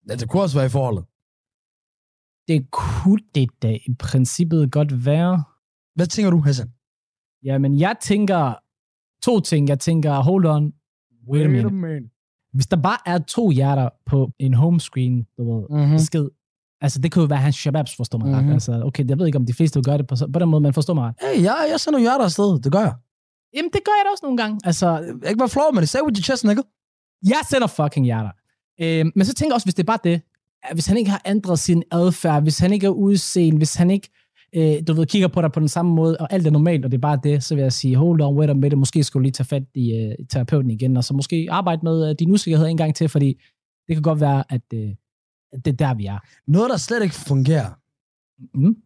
Speaker 4: Ja, det kunne også være i forholdet.
Speaker 3: Det kunne det da i princippet godt være.
Speaker 4: Hvad tænker du, Hassan?
Speaker 3: Jamen, jeg tænker to ting. Jeg tænker, hold on, wait a minute.
Speaker 4: minute.
Speaker 3: Hvis der bare er to hjerter på en homescreen, du ved,
Speaker 4: Mm-hmm.
Speaker 3: besked, altså det kunne jo være hans shababs, forstår mig ret.
Speaker 4: Mhm.
Speaker 3: Altså, okay, jeg ved ikke, om de fleste vil gøre det på, på den måde, men forstår mig ret.
Speaker 4: Hey, jeg, jeg sender hjerter afsted. Det gør jeg.
Speaker 3: Jamen, det gør jeg da også nogle gange. Altså,
Speaker 4: Ikke bare flov med det. Say with your chest, nigga.
Speaker 3: jeg sender fucking hjerter. Øh, men så tænker jeg også, hvis det er bare det, at hvis han ikke har ændret sin adfærd, hvis han ikke er udseende, hvis han ikke øh, du ved, kigger på dig på den samme måde, og alt er normalt, og det er bare det, så vil jeg sige, hold on, wait a minute, måske skulle du lige tage fat i, øh, terapeuten igen, og så måske arbejde med øh, din usikkerhed en gang til, fordi det kan godt være, at, øh, det er der, vi er.
Speaker 4: Noget, der slet ikke fungerer.
Speaker 3: Mm.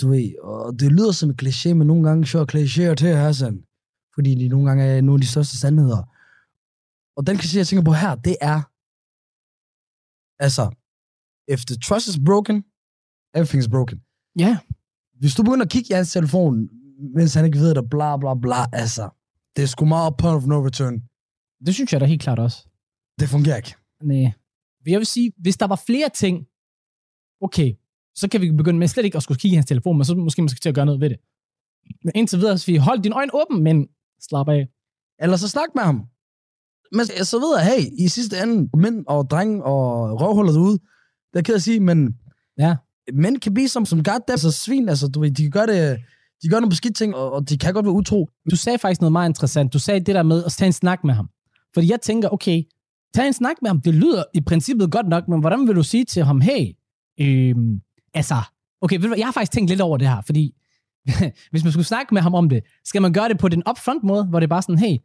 Speaker 4: Du ved, og det lyder som en kliché, men nogle gange så er klichéer til, Hassan. Fordi de nogle gange er nogle af de største sandheder. Og den kliché, jeg tænker på her, det er, altså, if the trust is broken, everything's broken.
Speaker 3: Ja,
Speaker 4: Hvis du begynder at kigge i hans telefon, mens han ikke ved det, bla bla bla, altså, det er sgu meget point of no return.
Speaker 3: det synes jeg da helt klart også.
Speaker 4: Det fungerer ikke.
Speaker 3: Nej. Jeg vil sige, hvis der var flere ting, okay, så kan vi begynde med slet ikke at skulle kigge i hans telefon, men så måske man skal til at gøre noget ved det. Men indtil videre, så vi hold dine øjne åbne, men slap af.
Speaker 4: Eller så snak med ham. Men så ved jeg, hey, i sidste ende, mænd og drenge og røvhuller derude, det er ked at sige, men
Speaker 3: Ja.
Speaker 4: mænd kan blive som, som goddamn, så svin, altså, du ved, de kan gøre det, de gør nogle beskidt ting, og, og de kan godt være utro.
Speaker 3: Du sagde faktisk noget meget interessant. Du sagde det der med at tage en snak med ham. Fordi jeg tænker, okay, tag en snak med ham. Det lyder i princippet godt nok, men hvordan vil du sige til ham, hey, øhm, altså, okay, ved du hvad, jeg har faktisk tænkt lidt over det her, fordi *laughs* hvis man skulle snakke med ham om det, skal man gøre det på den upfront måde, hvor det er bare sådan, hey,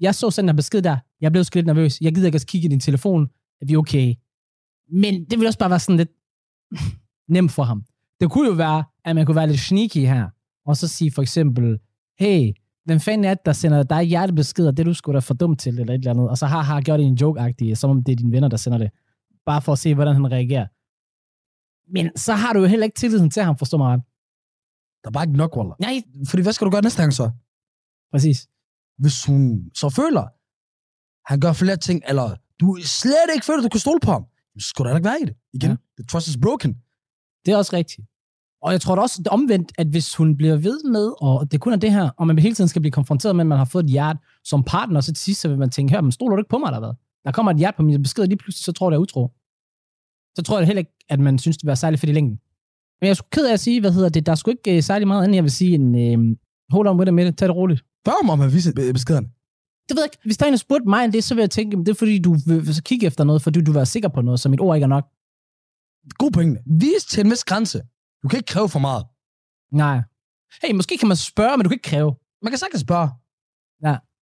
Speaker 3: jeg så sådan en besked der, jeg blev sgu lidt nervøs, jeg gider ikke at kigge i din telefon, er vi okay? Men det ville også bare være sådan lidt *laughs* nemt for ham. Det kunne jo være, at man kunne være lidt sneaky her, og så sige for eksempel, hey, hvem fanden er det, der sender dig hjertebeskeder, det er du sgu da for dum til, eller et eller andet, og så har har gjort det en joke-agtig, som om det er dine venner, der sender det, bare for at se, hvordan han reagerer. Men så har du jo heller ikke tilliden til ham, forstår mig ret.
Speaker 4: Der er bare ikke nok, Waller.
Speaker 3: Nej,
Speaker 4: Fordi hvad skal du gøre næste gang så?
Speaker 3: præcis.
Speaker 4: Hvis hun så føler, han gør flere ting, eller du slet ikke føler, du kan stole på ham, så skal du heller ikke være i det. Igen, Ja. the trust is broken.
Speaker 3: Det er også rigtigt. Og jeg tror da også det omvendt, at hvis hun bliver ved med, og det kun er det her, og man hele tiden skal blive konfronteret med, at man har fået et hjerte som partner, så til sidst så vil man tænke, her, men stoler du ikke på mig, eller hvad? Der kommer et hjerte på mine beskeder, lige pludselig, så tror jeg, det er utro. Så tror jeg heller ikke, at man synes, det vil være særlig fedt i længden. Men jeg er sgu ked af at sige, hvad hedder det, der er sgu ikke øh, særlig meget andet, jeg vil sige, end øh, hold on with it med det, tag det roligt.
Speaker 4: Spørg om at vise be- beskederne.
Speaker 3: Det ved jeg ikke. Hvis der er en, der spurgte mig om det, så vil jeg tænke, jamen, det er fordi, du vil, så kigge efter noget, fordi du vil være sikker på noget, så mit ord ikke er nok.
Speaker 4: God pointe. Vis til en vis grænse. Du kan ikke kræve for meget.
Speaker 3: Nej. Hey, måske kan man spørge, men du kan ikke kræve.
Speaker 4: Man kan sagtens spørge.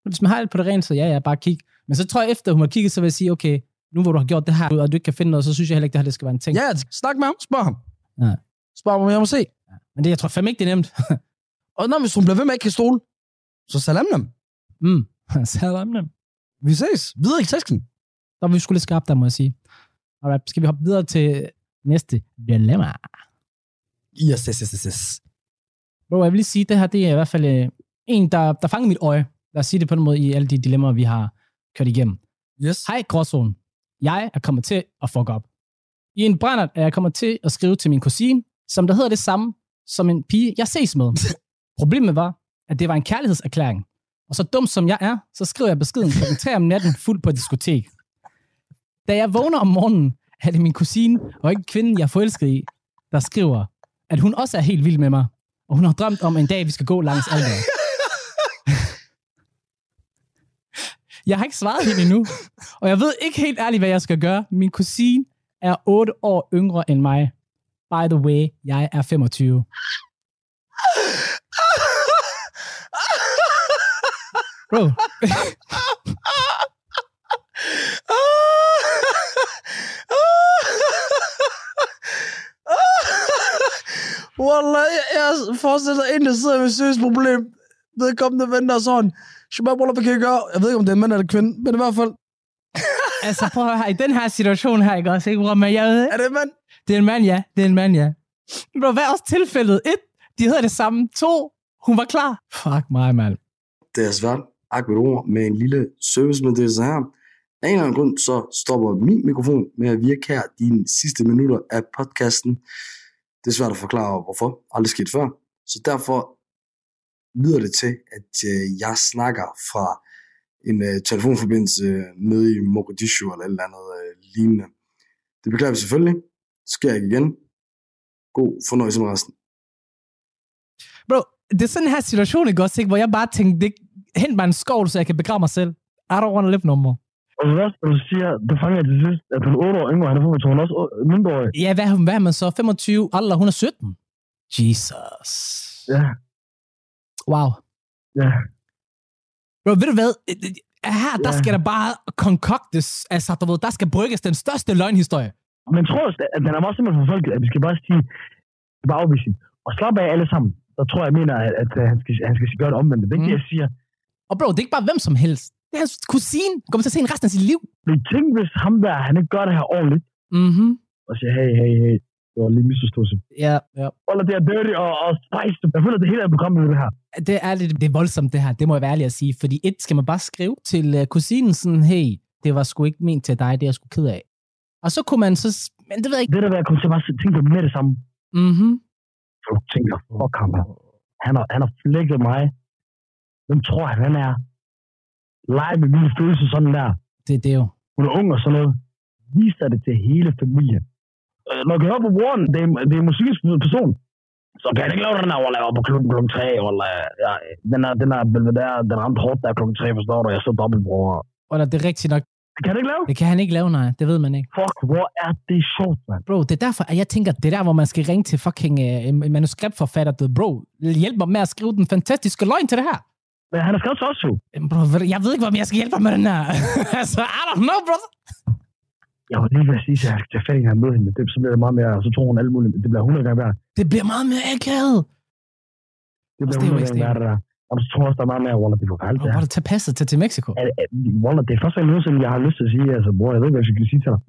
Speaker 3: Hvis man har det på det rene, så ja, ja, bare kig. Men så tror jeg, efter hun har kigget, så vil jeg sige, okay, nu hvor du har gjort det her, og du ikke kan finde noget, så synes jeg heller ikke, det her det skal være en ting.
Speaker 4: Ja, snak med ham. Spørg ham.
Speaker 3: Ja.
Speaker 4: Ham, om jeg må se.
Speaker 3: Men det, jeg tror fandme ikke, det er nemt.
Speaker 4: Og når hvis hun bliver ved med at ikke kan stole, så salam dem.
Speaker 3: mm. *laughs* Salam dem.
Speaker 4: Vi ses. Videre i teksten.
Speaker 3: Så er vi sgu lidt skarpt der, må jeg sige. Alright, skal vi hoppe videre til næste dilemma?
Speaker 4: Yes, yes, yes, yes.
Speaker 3: Bro, jeg vil lige sige, det her, det er i hvert fald øh, en, der, der fanger mit øje. Lad os sige det på den måde i alle de dilemmaer, vi har kørt igennem.
Speaker 4: Yes.
Speaker 3: Hej, Gråzonen. Jeg er kommet til at fuck op. I en brændert er jeg kommet til at skrive til min kusine, som der hedder det samme som en pige, jeg ses med. *laughs* Problemet var, at det var en kærlighedserklæring. Og så dum som jeg er, så skriver jeg beskeden kl. 3 om natten fuld på diskotek. Da jeg vågner om morgenen, er det min kusine og ikke kvinden, jeg er forelsket i, der skriver, at hun også er helt vild med mig, og hun har drømt om en dag, vi skal gå langs alderet. *laughs* Jeg har ikke svaret hende endnu, og jeg ved ikke helt ærligt, hvad jeg skal gøre. Min kusine er 8 år yngre end mig. By the way, jeg er 25. Bro,
Speaker 4: Wallah, jeg, forestiller en, der sidder med seriøst problem. Vedkommende venter sådan. Shabab, Wallah, hvad kan jeg gøre? Jeg ved ikke, om det er en mand eller kvinde, men i hvert fald,
Speaker 3: altså prøv at høre, i den her situation her, ikke også, ikke, men jeg ved,
Speaker 4: er det en mand?
Speaker 3: Det er en mand, ja, det er en mand, ja. Bro, hvad er også tilfældet? Et, de hedder det samme. To, hun var klar. Fuck mig, mand.
Speaker 5: Det er svært ord med en lille servicemeddelelse her. Af en eller anden grund, så stopper min mikrofon med at virke her de sidste minutter af podcasten. Det er svært at forklare, hvorfor. Aldrig sket før. Så derfor lyder det til, at øh, jeg snakker fra en øh, telefonforbindelse nede i Mogadishu eller et eller andet øh, lignende. Det beklager vi selvfølgelig. Det igen. God fornøjelse med resten.
Speaker 3: Bro, det er sådan her situation, ikke også, ikke? hvor jeg bare tænkte, det, hent mig en skål, så jeg kan begrave mig selv. I don't want to live no more.
Speaker 6: Og hvad skal du siger, det fanger jeg til sidst, at hun er 8 år yngre, han er 25, hun er også mindreårig.
Speaker 3: Ja, hvad, hvad er man så? 25? Allah, hun er 17. Jesus.
Speaker 6: Ja,
Speaker 3: Wow.
Speaker 6: ja.
Speaker 3: Bro, ved du hvad? Her, der
Speaker 6: Ja.
Speaker 3: skal der bare konkoktes, altså, du ved, der skal brygges den største løgnhistorie.
Speaker 6: Men tror jeg, at den er meget simpelthen for folk, at vi skal bare sige, det bare afvise. Og slap af alle sammen. Så tror jeg, jeg mener, at, at han, skal, han skal gøre det omvendt. Det er ikke
Speaker 3: Mm.
Speaker 6: det, jeg siger.
Speaker 3: Og bro, det er ikke bare hvem som helst. Det er hans kusine. Kommer til at se en resten af sit liv.
Speaker 6: Men tænk, hvis ham der, han ikke gør det her ordentligt,
Speaker 3: Mhm.
Speaker 6: og siger, hey, hey, hey, det var lige misforståelse.
Speaker 3: Ja, ja.
Speaker 6: Eller det er dirty og, og spice. Jeg føler, det hele er programmet med det her.
Speaker 3: Det er lidt det er voldsomt, det her. Det må jeg være ærlig at sige. Fordi et, skal man bare skrive til uh, kusinen sådan, hey, det var sgu ikke ment til dig, det er jeg sgu ked af. Og så kunne man så... Men det ved jeg ikke.
Speaker 6: Det der, hvad jeg kommer til bare at tænke på med det samme.
Speaker 3: Mhm.
Speaker 6: Så du tænker, fuck ham her. Han har, han har flækket mig. Hvem tror han, han er? Lege med mine følelser sådan der.
Speaker 3: Det, det er jo...
Speaker 6: Hun er ung og sådan noget. Viser det til hele familien. Øh, Når jeg hører på broren, det er, det er en musikalsk person. Så kan jeg ikke lave den der, jeg var på klubben klokken 3, eller ja, den er, den er, der, den ramte hårdt der klokken 3, forstår du? Jeg så dobbeltbror.
Speaker 3: Eller det er rigtigt nok.
Speaker 6: Det kan jeg ikke lave.
Speaker 3: Det kan han ikke lave, nej. Det ved man ikke.
Speaker 6: Fuck, hvor er det sjovt, mand.
Speaker 3: Bro, det er derfor, at jeg tænker, det er der, hvor man skal ringe til fucking uh, en manuskriptforfatter. Du, bro, hjælp mig med at skrive den fantastiske løgn til det her.
Speaker 6: Men han har skrevet til os jo.
Speaker 3: Jamen, Bro, jeg ved ikke, om jeg skal hjælpe med den her. *laughs* altså, I don't know, brother.
Speaker 6: Jeg var lige ved at sige, at jeg skal tage fat i med hende, men det, så bliver det meget mere, og så tror hun alt muligt. Det bliver 100 gange værd.
Speaker 3: Det bliver meget mere akavet.
Speaker 6: Det bliver
Speaker 3: Stay away,
Speaker 6: 100 gange værd, der. Og så tror jeg også, der er meget mere, Waller, det det
Speaker 3: hvor er det passet til, til Mexico?
Speaker 6: Waller, det er første gang nogensinde, jeg har lyst til at sige, altså, bror, jeg ved ikke, hvad jeg skal sige til dig.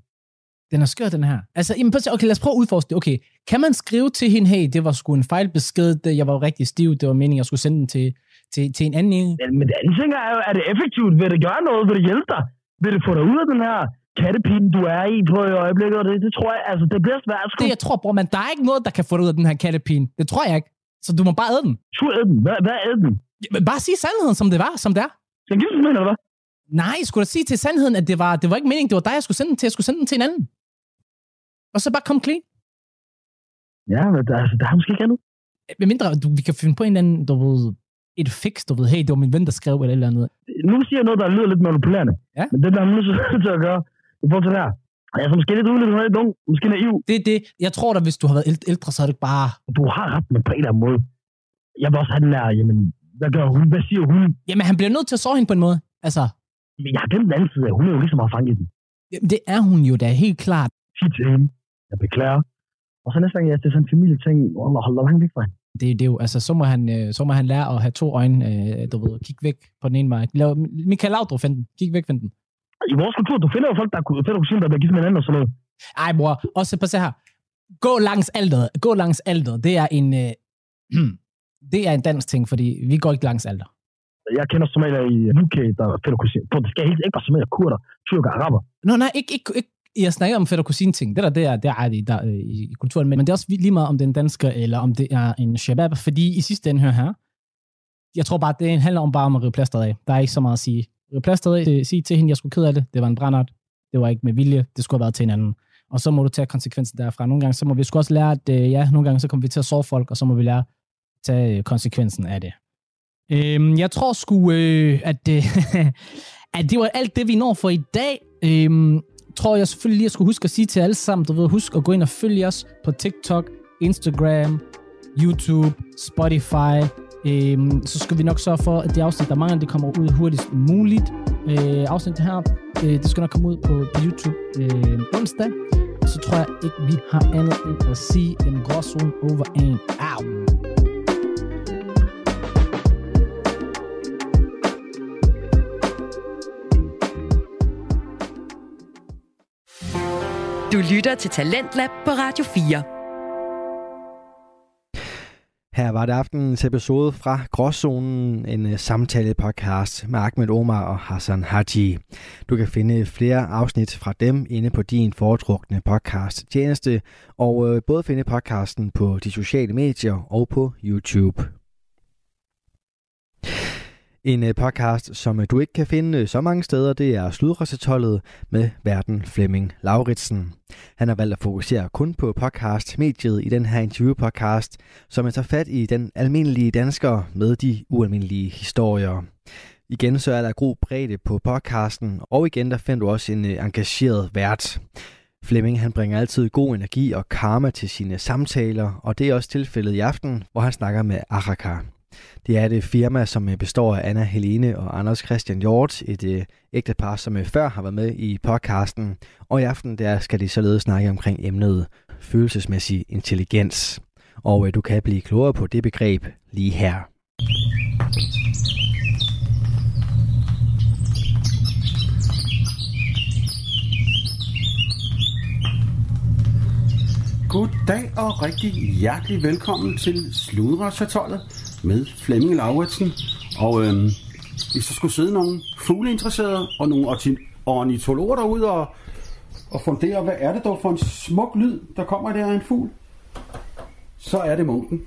Speaker 3: Den er skør, den her. Altså, jamen, okay, lad os prøve at udforske det. Okay, kan man skrive til hende, hey, det var sgu en fejlbesked, det- jeg var jo rigtig stiv, det var meningen, jeg skulle sende den til, til, til en anden en.
Speaker 6: Men, men det anden ting er jo, er det effektivt? Vil det gøre noget? Vil det hjælpe dig? Vil det få dig ud af den her kattepine, du er i på i øjeblikket? Og det, det tror jeg, altså, det bliver svært. Sgu.
Speaker 3: Det, jeg tror, bror, men der er ikke noget, der kan få dig ud af den her kattepine. Det tror jeg ikke. Så du må bare æde den.
Speaker 6: Du æd den. Hvad, hvad er den?
Speaker 3: Jamen, Bare sig sandheden, som det var, som det er.
Speaker 6: Jeg give den eller hvad?
Speaker 3: Nej, jeg skulle da sige til sandheden, at det var, det var ikke meningen, det var dig, jeg skulle sende den til. Jeg skulle sende den til en anden. Og så bare kom clean.
Speaker 6: Ja, men der, altså, der er måske ikke andet.
Speaker 3: Med mindre, du, vi kan finde på en eller anden, du ved, et fix, du ved, hey, det var min ven, der skrev, eller et eller andet.
Speaker 6: Nu siger jeg noget, der lyder lidt manipulerende.
Speaker 3: Ja.
Speaker 6: Men det der er nødt *laughs* til at gøre i forhold til det her. Altså, måske lidt er lidt ung, måske naiv.
Speaker 3: Det er det. Jeg tror da, hvis du har været ældre, så er det bare...
Speaker 6: Du har ret med på en eller anden måde. Jeg vil også have den der, jamen, hvad gør hun? Hvad siger hun?
Speaker 3: Jamen, han bliver nødt til at sove hende på en måde. Altså,
Speaker 6: Men jeg har glemt side af. Hun er jo lige så meget fanget den.
Speaker 3: jamen, det er hun jo da, helt klart.
Speaker 6: Sig til hende. Jeg beklager. Og så næste gang, jeg er til sådan en familieting, hold, hold dig langt væk fra hende.
Speaker 3: Det, det er jo, altså, så må, han, øh, så må han lære at have to øjne, øh, du ved, kig væk på den ene vej. Lav, Michael Laudrup, find den. Kig væk, find den.
Speaker 6: I vores kultur, du finder jo folk, der kunne, finder kusiner, der bliver gift med hinanden og sådan noget.
Speaker 3: Ej, bror, også på se her. Gå langs alteret. Gå langs alteret. Det er en... Øh, *clears throat* det er en dansk ting, fordi vi går ikke langs alter.
Speaker 6: Jeg kender somalier i UK, der finder kusiner. For det skal helt ikke bare somalier, kurder, tyrker, araber.
Speaker 3: Nå, nej, ikke, ikke, ikke jeg snakker om fætter kusine ting. Det der, det er, det er i, der, øh, i, i kulturen. Men, men det er også lige meget, om det er en dansker, eller om det er en shabab. Fordi i sidste ende, hør her, jeg tror bare, det handler om bare om at rive plasteret af. Der er ikke så meget at sige. Rive plasteret af, det- sig til hende, jeg skulle ked af det. Det var en brændert. Det var ikke med vilje. Det skulle have været til en anden. Og så må du tage konsekvensen derfra. Nogle gange, så må vi også lære, at øh, ja, nogle gange, så kommer vi til at sove folk, og så må vi lære tage øh, konsekvensen af det. Øhm, jeg tror sgu, øh, at, øh, *laughs* at det var alt det, vi når for i dag. Øhm, tror jeg selvfølgelig lige, at jeg skulle huske at sige til alle sammen, du ved, husk at gå ind og følge os på TikTok, Instagram, YouTube, Spotify. Øhm, så skal vi nok sørge for, at det afsnit, der mangler, det kommer ud hurtigst muligt. Øh, afsnittet her, øh, det skal nok komme ud på, på YouTube øh, onsdag. Så tror jeg ikke, vi har andet end at sige en gråzone over en. Au!
Speaker 2: Du lytter til Talentlab på Radio 4.
Speaker 1: Her var det aftenens episode fra Gråzonen, en øh, samtale-podcast med Ahmed Omar og Hassan Haji. Du kan finde flere afsnit fra dem inde på din foretrukne podcast tjeneste, og øh, både finde podcasten på de sociale medier og på YouTube. En øh, podcast, som øh, du ikke kan finde øh, så mange steder, det er Sludrøssetollet med verden Flemming Lauritsen. Han har valgt at fokusere kun på podcast-mediet i den her interview-podcast, som er tager fat i den almindelige dansker med de ualmindelige historier. Igen så er der god bredde på podcasten, og igen der finder du også en engageret vært. Flemming han bringer altid god energi og karma til sine samtaler, og det er også tilfældet i aften, hvor han snakker med Araka. Det er det firma, som øh, består af Anna Helene og Anders Christian Hjort, et øh, ægtepar, som øh, før har været med i podcasten. Og i aften der skal de således snakke omkring emnet følelsesmæssig intelligens. Og du kan blive klogere på det begreb lige her.
Speaker 7: Goddag og rigtig hjertelig velkommen til Sludretsatollet med Flemming Lauritsen. Og øhm, hvis der skulle sidde nogle fugleinteresserede og nogle ornitologer derude og, og fundere, hvad er det dog for en smuk lyd, der kommer der af en fugl, så er det munken.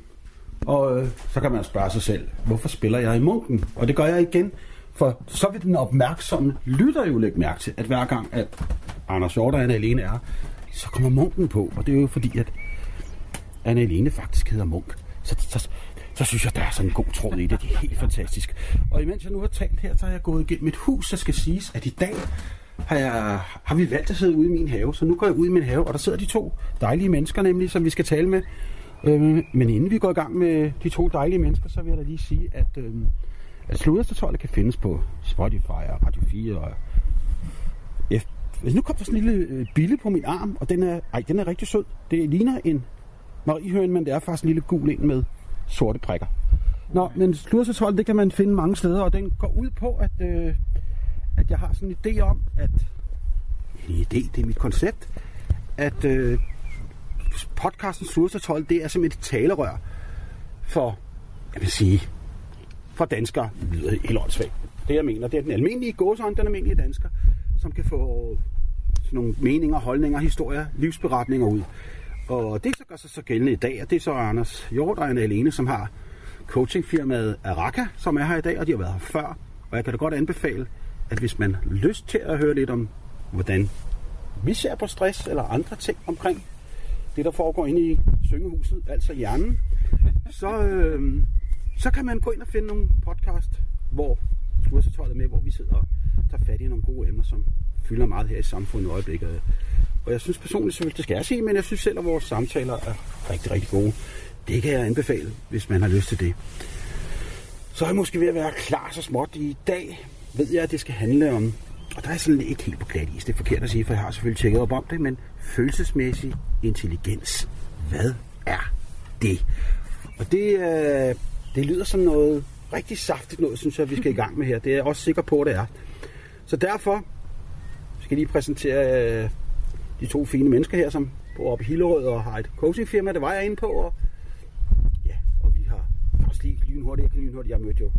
Speaker 7: Og øh, så kan man spørge sig selv, hvorfor spiller jeg i munken? Og det gør jeg igen, for så vil den opmærksomme lytter jo lægge mærke til, at hver gang, at Anders Hjort og Anna Helene er, så kommer munken på. Og det er jo fordi, at Anna Helene faktisk hedder Munk. Så, så, så synes jeg, der er sådan en god tråd i det. Det er helt fantastisk. Og imens jeg nu har talt her, så har jeg gået igennem et hus, der skal siges, at i dag har, jeg, har vi valgt at sidde ude i min have. Så nu går jeg ud i min have, og der sidder de to dejlige mennesker nemlig, som vi skal tale med. Øh, men inden vi går i gang med de to dejlige mennesker, så vil jeg da lige sige, at, øhm, at Sluderstatollet kan findes på Spotify og Radio 4 og F. Hvis nu kom der sådan en lille øh, bille på min arm, og den er, ej, den er rigtig sød. Det ligner en mariehøn, men det er faktisk en lille gul en med sorte prikker. Nå, men Sluderstatollet, det kan man finde mange steder, og den går ud på, at, øh, at jeg har sådan en idé om, at en idé, det er mit koncept, at øh, podcasten Sluderstatollet, det er som et talerør for, jeg vil sige, for danskere. Det lyder helt åndssvagt. Det jeg mener, det er den almindelige gåsøjne, den almindelige dansker, som kan få sådan nogle meninger, holdninger, historier, livsberetninger ud. Og det, der gør sig så gældende i dag, og det er så Anders Hjort og Anna Helene, som har coachingfirmaet Araka, som er her i dag, og de har været her før. Og jeg kan da godt anbefale, at hvis man har lyst til at høre lidt om, hvordan vi ser på stress eller andre ting omkring det, der foregår inde i syngehuset, altså hjernen, så, øh, så kan man gå ind og finde nogle podcast, hvor Slursatollet er med, hvor vi sidder og tager fat i nogle gode emner, som fylder meget her i samfundet i øjeblikket. Og jeg synes personligt, selvfølgelig, det skal jeg sige, men jeg synes selv, at vores samtaler er rigtig, rigtig gode. Det kan jeg anbefale, hvis man har lyst til det. Så er jeg måske ved at være klar så småt. I dag ved jeg, at det skal handle om, og der er sådan ikke helt på glat is, det er forkert at sige, for jeg har selvfølgelig tjekket op om det, men følelsesmæssig intelligens. Hvad er det? Og det, øh, det lyder som noget rigtig saftigt noget, synes jeg, vi skal i gang med her. Det er jeg også sikker på, at det er. Så derfor skal jeg lige præsentere øh, de to fine mennesker her, som bor oppe i Hillerød og har et coachingfirma. Det var jeg inde på, og ja, og vi har også lige lynhurtigt, jeg kan lynhurtigt, jeg mødte jo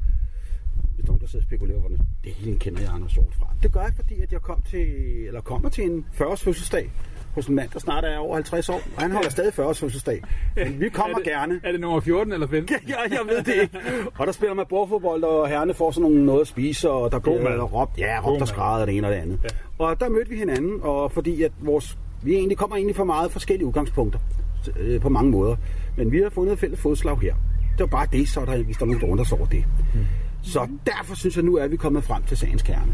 Speaker 7: hvis nogen, der sidder og spekulerer, hvordan det hele kender jeg Anders Hjort fra. Det gør jeg, fordi at jeg kom til, eller kommer til en 40-års fødselsdag hos en mand, der snart er over 50 år, og han holder stadig 40-års fødselsdag. Men vi *laughs* kommer
Speaker 8: er det,
Speaker 7: gerne.
Speaker 8: Er det nummer 14 eller 15? *laughs*
Speaker 7: Ja, jeg ved det ikke. Og der spiller man bordfodbold, og herrene får sådan nogle noget at spise, og der bliver
Speaker 8: mad.
Speaker 7: råbt, ja,
Speaker 8: God
Speaker 7: råbt og
Speaker 8: mad.
Speaker 7: skrædder det ene og det andet. Ja. Og der mødte vi hinanden, og fordi at vores, vi egentlig kommer egentlig fra meget forskellige udgangspunkter øh, på mange måder. Men vi har fundet et fælles fodslag her. Det var bare det, så er der, hvis der er nogen, der undrer sig over det. Mm. Så derfor synes jeg, nu er vi kommet frem til sagens kerne.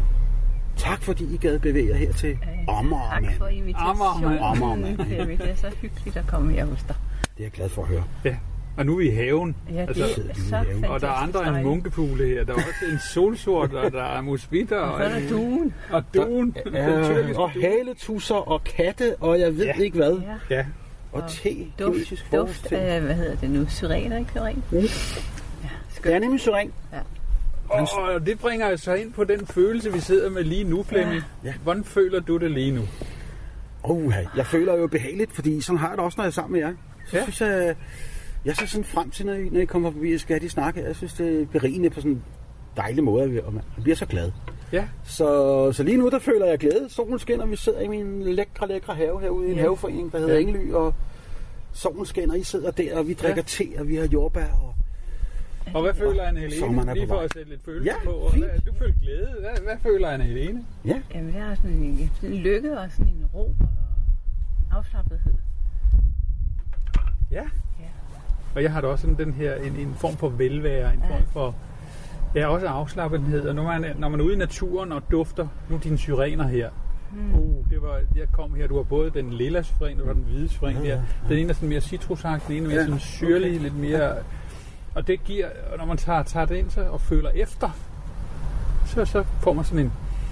Speaker 7: Tak fordi I gad bevæge jer her til Ommer,
Speaker 9: Tak for invitationen.
Speaker 7: Amager.
Speaker 9: Det er så hyggeligt at komme her hos dig.
Speaker 7: Det er jeg glad for at høre.
Speaker 8: Ja. Og nu er vi i haven.
Speaker 9: Ja, det
Speaker 8: Altså,
Speaker 9: er så
Speaker 7: haven.
Speaker 9: fantastisk
Speaker 8: Og der er andre end
Speaker 9: dejligt.
Speaker 8: munkefugle her. Der er også en solsort, og der er musvitter.
Speaker 9: Og så er der duen.
Speaker 8: Og duen.
Speaker 7: Ja, og
Speaker 8: due.
Speaker 7: haletusser og katte, og jeg ved
Speaker 8: Ja.
Speaker 7: ikke hvad.
Speaker 9: Ja.
Speaker 8: Ja.
Speaker 7: Og te,
Speaker 9: Duft, duft af, hvad hedder det nu? Syren, ikke syren?
Speaker 7: Mm.
Speaker 9: Ja,
Speaker 7: Det
Speaker 9: skønt.
Speaker 7: er nemlig syren.
Speaker 8: Og det bringer os så ind på den følelse, vi sidder med lige nu, Flemming.
Speaker 7: Ja.
Speaker 8: Hvordan føler du det lige nu?
Speaker 7: Oh, jeg føler jo behageligt, fordi sådan har jeg det også, når jeg er sammen med jer. Så
Speaker 8: Ja.
Speaker 7: ja. synes jeg, jeg ser sådan frem til, når I, når I kommer forbi og skal de snakke. Jeg synes, det er berigende på sådan en dejlig måde, og man bliver så glad.
Speaker 8: Ja.
Speaker 7: Så, så lige nu, der føler jeg glæde. Solen skinner, vi sidder i min lækre, lækre have herude i en
Speaker 9: Ja.
Speaker 7: haveforening, der hedder
Speaker 8: Ja.
Speaker 7: Engely, og solen skinner, I sidder der, og vi drikker te, og vi har jordbær, og
Speaker 8: Og hvad føler Anne
Speaker 7: sommeren er
Speaker 8: Helene?
Speaker 7: på
Speaker 8: Lige for at sætte lidt følelse
Speaker 7: Ja,
Speaker 8: på. Og
Speaker 7: fint.
Speaker 8: hvad, du føler glæde. Hvad, hvad føler Anne Helene?
Speaker 7: ja,
Speaker 9: Jamen, jeg har sådan en, sådan en lykke og sådan en ro og afslappethed.
Speaker 8: Ja. Og jeg har da også sådan den her, en, en form for velvære, en form for Ja, også afslappethed. Og når man, er- når man er ude i naturen og dufter, nu er dine syrener her. Mm. Uh, det var, jeg kom her, du har både den lilla syren, og den hvide syren der. Den ene er sådan mere citrusagtig, den ene er mere
Speaker 7: Ja,
Speaker 8: sådan syrlig, lidt mere... Og det giver, og når man tager, tager det ind så, og føler efter, så, så får man sådan en,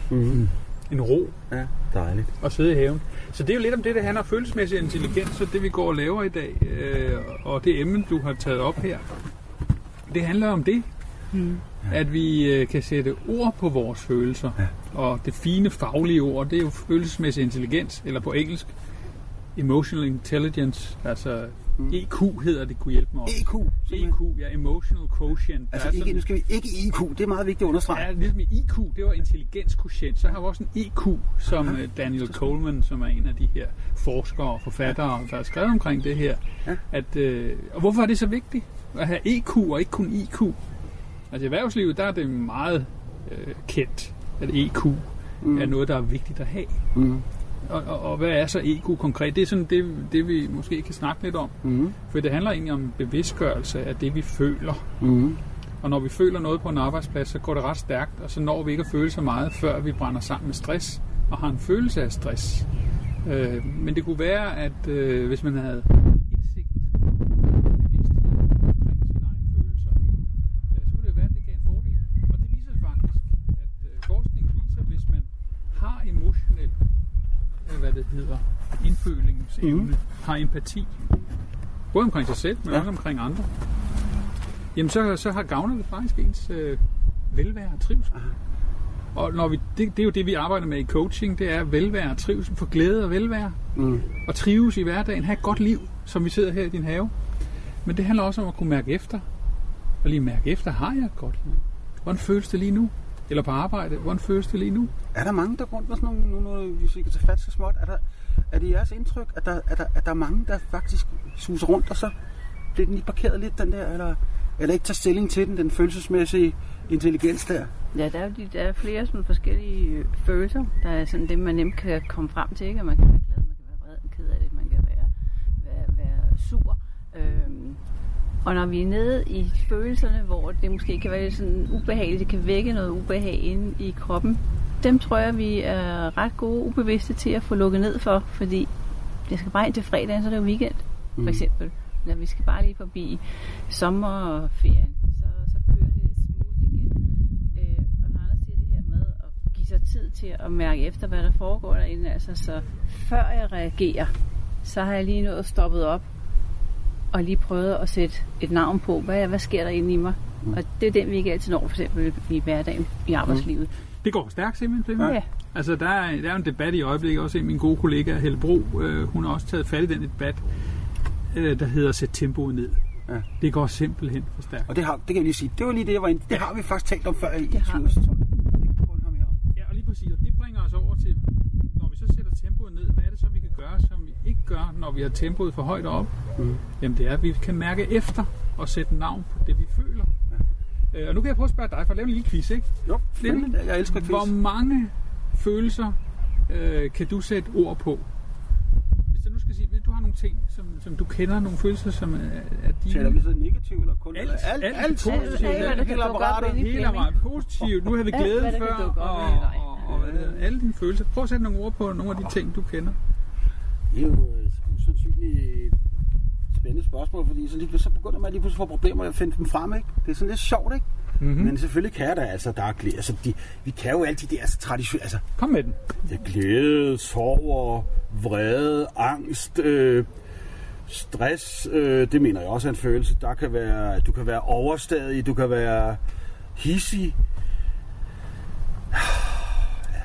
Speaker 7: Mm.
Speaker 8: en ro
Speaker 7: Ja, dejligt.
Speaker 8: at sidde i haven. Så det er jo lidt om det, det handler om følelsesmæssig intelligens, og det vi går og laver i dag, øh, og det emne, du har taget op her, det handler om det.
Speaker 9: Mm.
Speaker 8: At vi øh, kan sætte ord på vores følelser.
Speaker 7: Ja.
Speaker 8: Og det fine faglige ord, det er jo følelsesmæssig intelligens, eller på engelsk, emotional intelligence, altså
Speaker 7: Mm.
Speaker 8: EQ hedder det, kunne hjælpe mig også.
Speaker 7: EQ. simpelthen.
Speaker 8: EQ, ja, emotional quotient.
Speaker 7: Altså,
Speaker 8: Der er
Speaker 7: ikke,
Speaker 8: sådan-
Speaker 7: nu skal vi ikke IQ. Det er meget vigtigt at understrege.
Speaker 8: Ja, ligesom IQ, det var intelligenskotient. Så har vi også en EQ, som øh, Daniel Coleman, som er en af de her forskere og forfattere, der har skrevet omkring det her.
Speaker 7: Ja.
Speaker 8: At, øh, og hvorfor er det så vigtigt at have EQ og ikke kun IQ? Altså i erhvervslivet, der er det meget øh, kendt, at EQ mm. er noget, der er vigtigt at have.
Speaker 7: Mm.
Speaker 8: Og, og, og hvad er så EQ konkret? Det er sådan det, det, vi måske kan snakke lidt om.
Speaker 7: Mm.
Speaker 8: For det handler egentlig om bevidstgørelse af det, vi føler.
Speaker 7: Mm.
Speaker 8: Og når vi føler noget på en arbejdsplads, så går det ret stærkt, og så når vi ikke at føle så meget, før vi brænder sammen med stress og har en følelse af stress. Øh, men det kunne være, at øh, hvis man havde indsigt og bevidsthed omkring sine egne følelser, øh, så kunne det være, at det gav en fordel. Og det viser faktisk, at øh, forskningen viser, at hvis man har emotionel, øh, hvad det hedder, indfølingsevne, mm. har empati, både omkring sig selv, men
Speaker 7: Ja.
Speaker 8: også omkring andre, jamen så, så har gavner det faktisk ens øh, velvære og trivsel. Og når vi, det, det er jo det, vi arbejder med i coaching, det er velvære og trivsel, for glæde og velvære,
Speaker 7: Mm.
Speaker 8: og trives i hverdagen, have et godt liv, som vi sidder her i din have. Men det handler også om at kunne mærke efter, og lige mærke efter, har jeg et godt liv? Hvordan føles det lige nu? Eller på arbejde, hvordan føles det lige nu?
Speaker 7: Er der mange, der går rundt med sådan nogle, nu, nu, hvis vi kan tage fat så småt, er, der, er det jeres indtryk, at der, at, der, at der er mange, der faktisk suser rundt, og så bliver den lige parkeret lidt, den der, eller, eller ikke tager stilling til den, den følelsesmæssige intelligens der?
Speaker 9: Ja, der er, de, der er flere sådan forskellige øh, følelser. Der er sådan det, man nemt kan komme frem til. Ikke? Og Man kan være glad, man kan være vred, ked af det, man kan være, være, være sur. Og når vi er nede i følelserne, hvor det måske kan være lidt sådan ubehageligt, det kan vække noget ubehag inde i kroppen, dem tror jeg, vi er ret gode ubevidste til at få lukket ned for, fordi jeg skal bare ind til fredagen, så er det jo weekend, for
Speaker 7: Mm.
Speaker 9: eksempel. Eller vi skal bare lige forbi sommerferien, så, så kører det smooth igen. Øh, og når Anders siger det her med at give sig tid til at mærke efter, hvad der foregår derinde, altså så før jeg reagerer, så har jeg lige nået stoppet op og lige prøvede at sætte et navn på, hvad, hvad sker der inde i mig? Mm. Og det er den, vi ikke altid når, for eksempel i hverdagen, i mm. arbejdslivet. Mm.
Speaker 8: Det går stærkt simpelthen.
Speaker 9: Ja.
Speaker 8: Altså, der er, der er en debat i øjeblikket, også en min gode kollega, Helle Bro, øh, hun har også taget fat i den debat, øh, der hedder Sæt tempoet ned.
Speaker 7: Ja.
Speaker 8: Det går simpelthen for stærkt.
Speaker 7: Og det, har, det kan jeg lige sige, det var lige det, jeg var inde. Det har vi faktisk talt om før i
Speaker 8: 20. gør, når vi har tempoet for højt op?
Speaker 7: Mm.
Speaker 8: Jamen det er, at vi kan mærke efter og sætte navn på det, vi føler. Ja. Øh, og nu kan jeg prøve at spørge dig, for at lave en lille quiz, ikke?
Speaker 7: Jo,
Speaker 8: Flemming.
Speaker 7: Jeg elsker quiz.
Speaker 8: Hvor mange følelser øh, kan du sætte ord på? Hvis du nu skal sige, du har nogle ting, som, som du kender, nogle følelser, som er, er dine...
Speaker 7: Taler vi så negativt eller kun?
Speaker 8: Alt,
Speaker 7: alt,
Speaker 8: alt,
Speaker 7: alt,
Speaker 8: positivt.
Speaker 9: alt, der kan
Speaker 7: hele apparatet.
Speaker 8: Hele meget positivt. Nu har vi
Speaker 9: Alt,
Speaker 8: glæde
Speaker 9: kan
Speaker 8: før, og, og, og, hedder, alle dine følelser. Prøv at sætte nogle ord på nogle af de ting, du kender.
Speaker 7: Det er jo usandsynligt spændende spørgsmål, fordi så, lige, så begynder man lige pludselig at få problemer med at finde dem frem, ikke? Det er sådan lidt sjovt, ikke?
Speaker 8: Mm-hmm.
Speaker 7: Men selvfølgelig kan jeg da, altså, der er glæde, altså, de, vi kan jo alle de der altså, tradition, altså,
Speaker 8: Kom med den.
Speaker 7: det er glæde, sorger, vrede, angst, øh, stress, øh, det mener jeg også er en følelse. Der kan være, du kan være overstadig, du kan være hissig.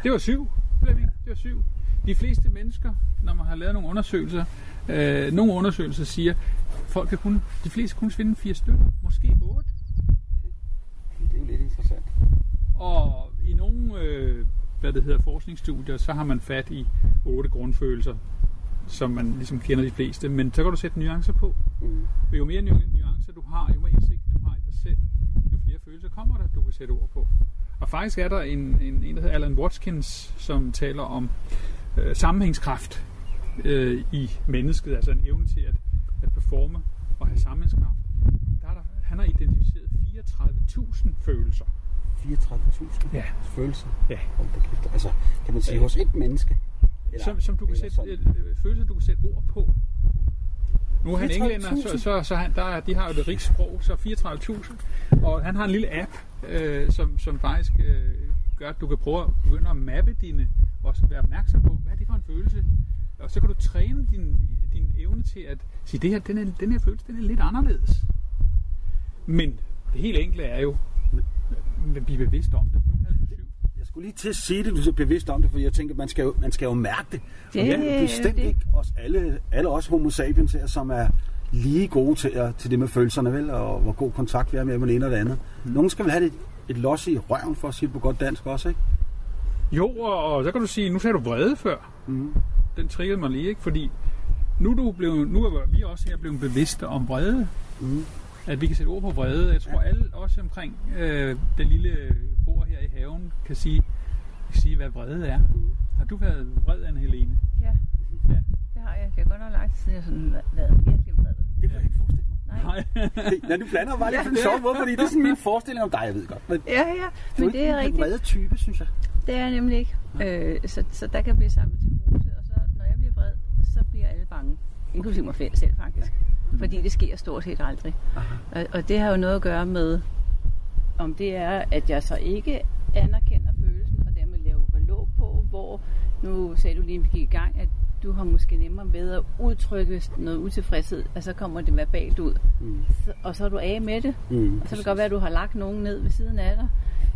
Speaker 8: Det var syv, Flemming. Det var syv. De fleste mennesker, når man har lavet nogle undersøgelser, øh, nogle undersøgelser siger, folk kan kun, de fleste kun finde fire stykker, måske otte.
Speaker 7: Det er jo lidt interessant.
Speaker 8: Og i nogle øh, hvad det hedder, forskningsstudier, så har man fat i otte grundfølelser, som man ligesom kender de fleste. Men så kan du sætte nuancer på.
Speaker 7: Mm.
Speaker 8: Og jo mere nu- nuancer du har, jo mere indsigt du har i dig selv, jo flere følelser kommer der, du kan sætte ord på. Og faktisk er der en, en, en der hedder Alan Watkins, som taler om øh, sammenhængskraft øh, i mennesket, altså en evne til at, at performe og have sammenhængskraft. Der er der, han har identificeret 34.000 følelser.
Speaker 7: 34.000
Speaker 8: Ja.
Speaker 7: følelser.
Speaker 8: Ja.
Speaker 7: Hold da kæft. Altså, kan man sige, hos et menneske. Eller,
Speaker 8: som, som du kan sætte, øh, følelser, du kan sætte ord på. Nu er han
Speaker 7: 34.000.
Speaker 8: englænder, så, så, så han, der, de har jo det rigt sprog, så 34.000. Og han har en lille app, øh, som, som faktisk øh, gør, at du kan prøve at begynde at mappe dine, og være opmærksom på, hvad er det for en følelse. Og så kan du træne din, din evne til at sige, det her, den, er, den her følelse, den er lidt anderledes. Men det helt enkle er jo at blive bevidst om det. Nu havde du syv.
Speaker 7: Jeg skulle lige til at sige det, du er bevidst om det, for jeg tænker, man skal jo, man skal jo mærke det. Og
Speaker 9: Det
Speaker 7: det
Speaker 9: er
Speaker 7: bestemt
Speaker 9: det.
Speaker 7: ikke os, alle, alle os homo sapiens her, som er lige gode til, at, til det med følelserne, vel? Og hvor god kontakt vi er med med det ene og det andet. Mm. Nogen skal vel have et, et los i røven, for at sige det på godt dansk også, ikke?
Speaker 8: Jo, og, og så kan du sige, nu sagde du vrede før.
Speaker 7: Mm.
Speaker 8: Den triggede mig lige, ikke? Fordi nu er, du blevet, nu er vi også her blevet bevidste om vrede.
Speaker 7: Mm.
Speaker 8: At vi kan sætte ord på vrede. Jeg tror, alle også omkring øh, det lille bord her i haven kan sige, kan sige hvad vrede er. Har du været vred, Anne Helene?
Speaker 9: Ja,
Speaker 8: Ja.
Speaker 9: det har jeg. Det er godt nok lang tid siden, jeg sådan været- været virkelig vred.
Speaker 7: Det kan jeg ikke forestille mig.
Speaker 9: Nej.
Speaker 8: Nej.
Speaker 7: Ja, du blander bare lidt på en sjov måde, fordi det er sådan min forestilling om dig, jeg ved godt. Men
Speaker 9: Ja, ja,
Speaker 7: du
Speaker 9: men det er
Speaker 7: ikke en
Speaker 9: rigtigt.
Speaker 7: vrede type, synes jeg.
Speaker 9: Det er jeg nemlig ikke. Øh, så, så der kan blive samlet til huse, og så når jeg bliver vred, så bliver alle bange. Inklusive mig selv faktisk. Fordi det sker stort set aldrig. Og, og det har jo noget at gøre med, om det er, at jeg så ikke anerkender følelsen, og dermed laver låg på, hvor, nu sagde du lige, at vi gik i gang, at du har måske nemmere ved at udtrykke noget utilfredshed, og så kommer det verbalt ud.
Speaker 7: Mm.
Speaker 9: Så, og så er du af med det.
Speaker 7: Mm.
Speaker 9: Og så kan det godt være, at du har lagt nogen ned ved siden af dig,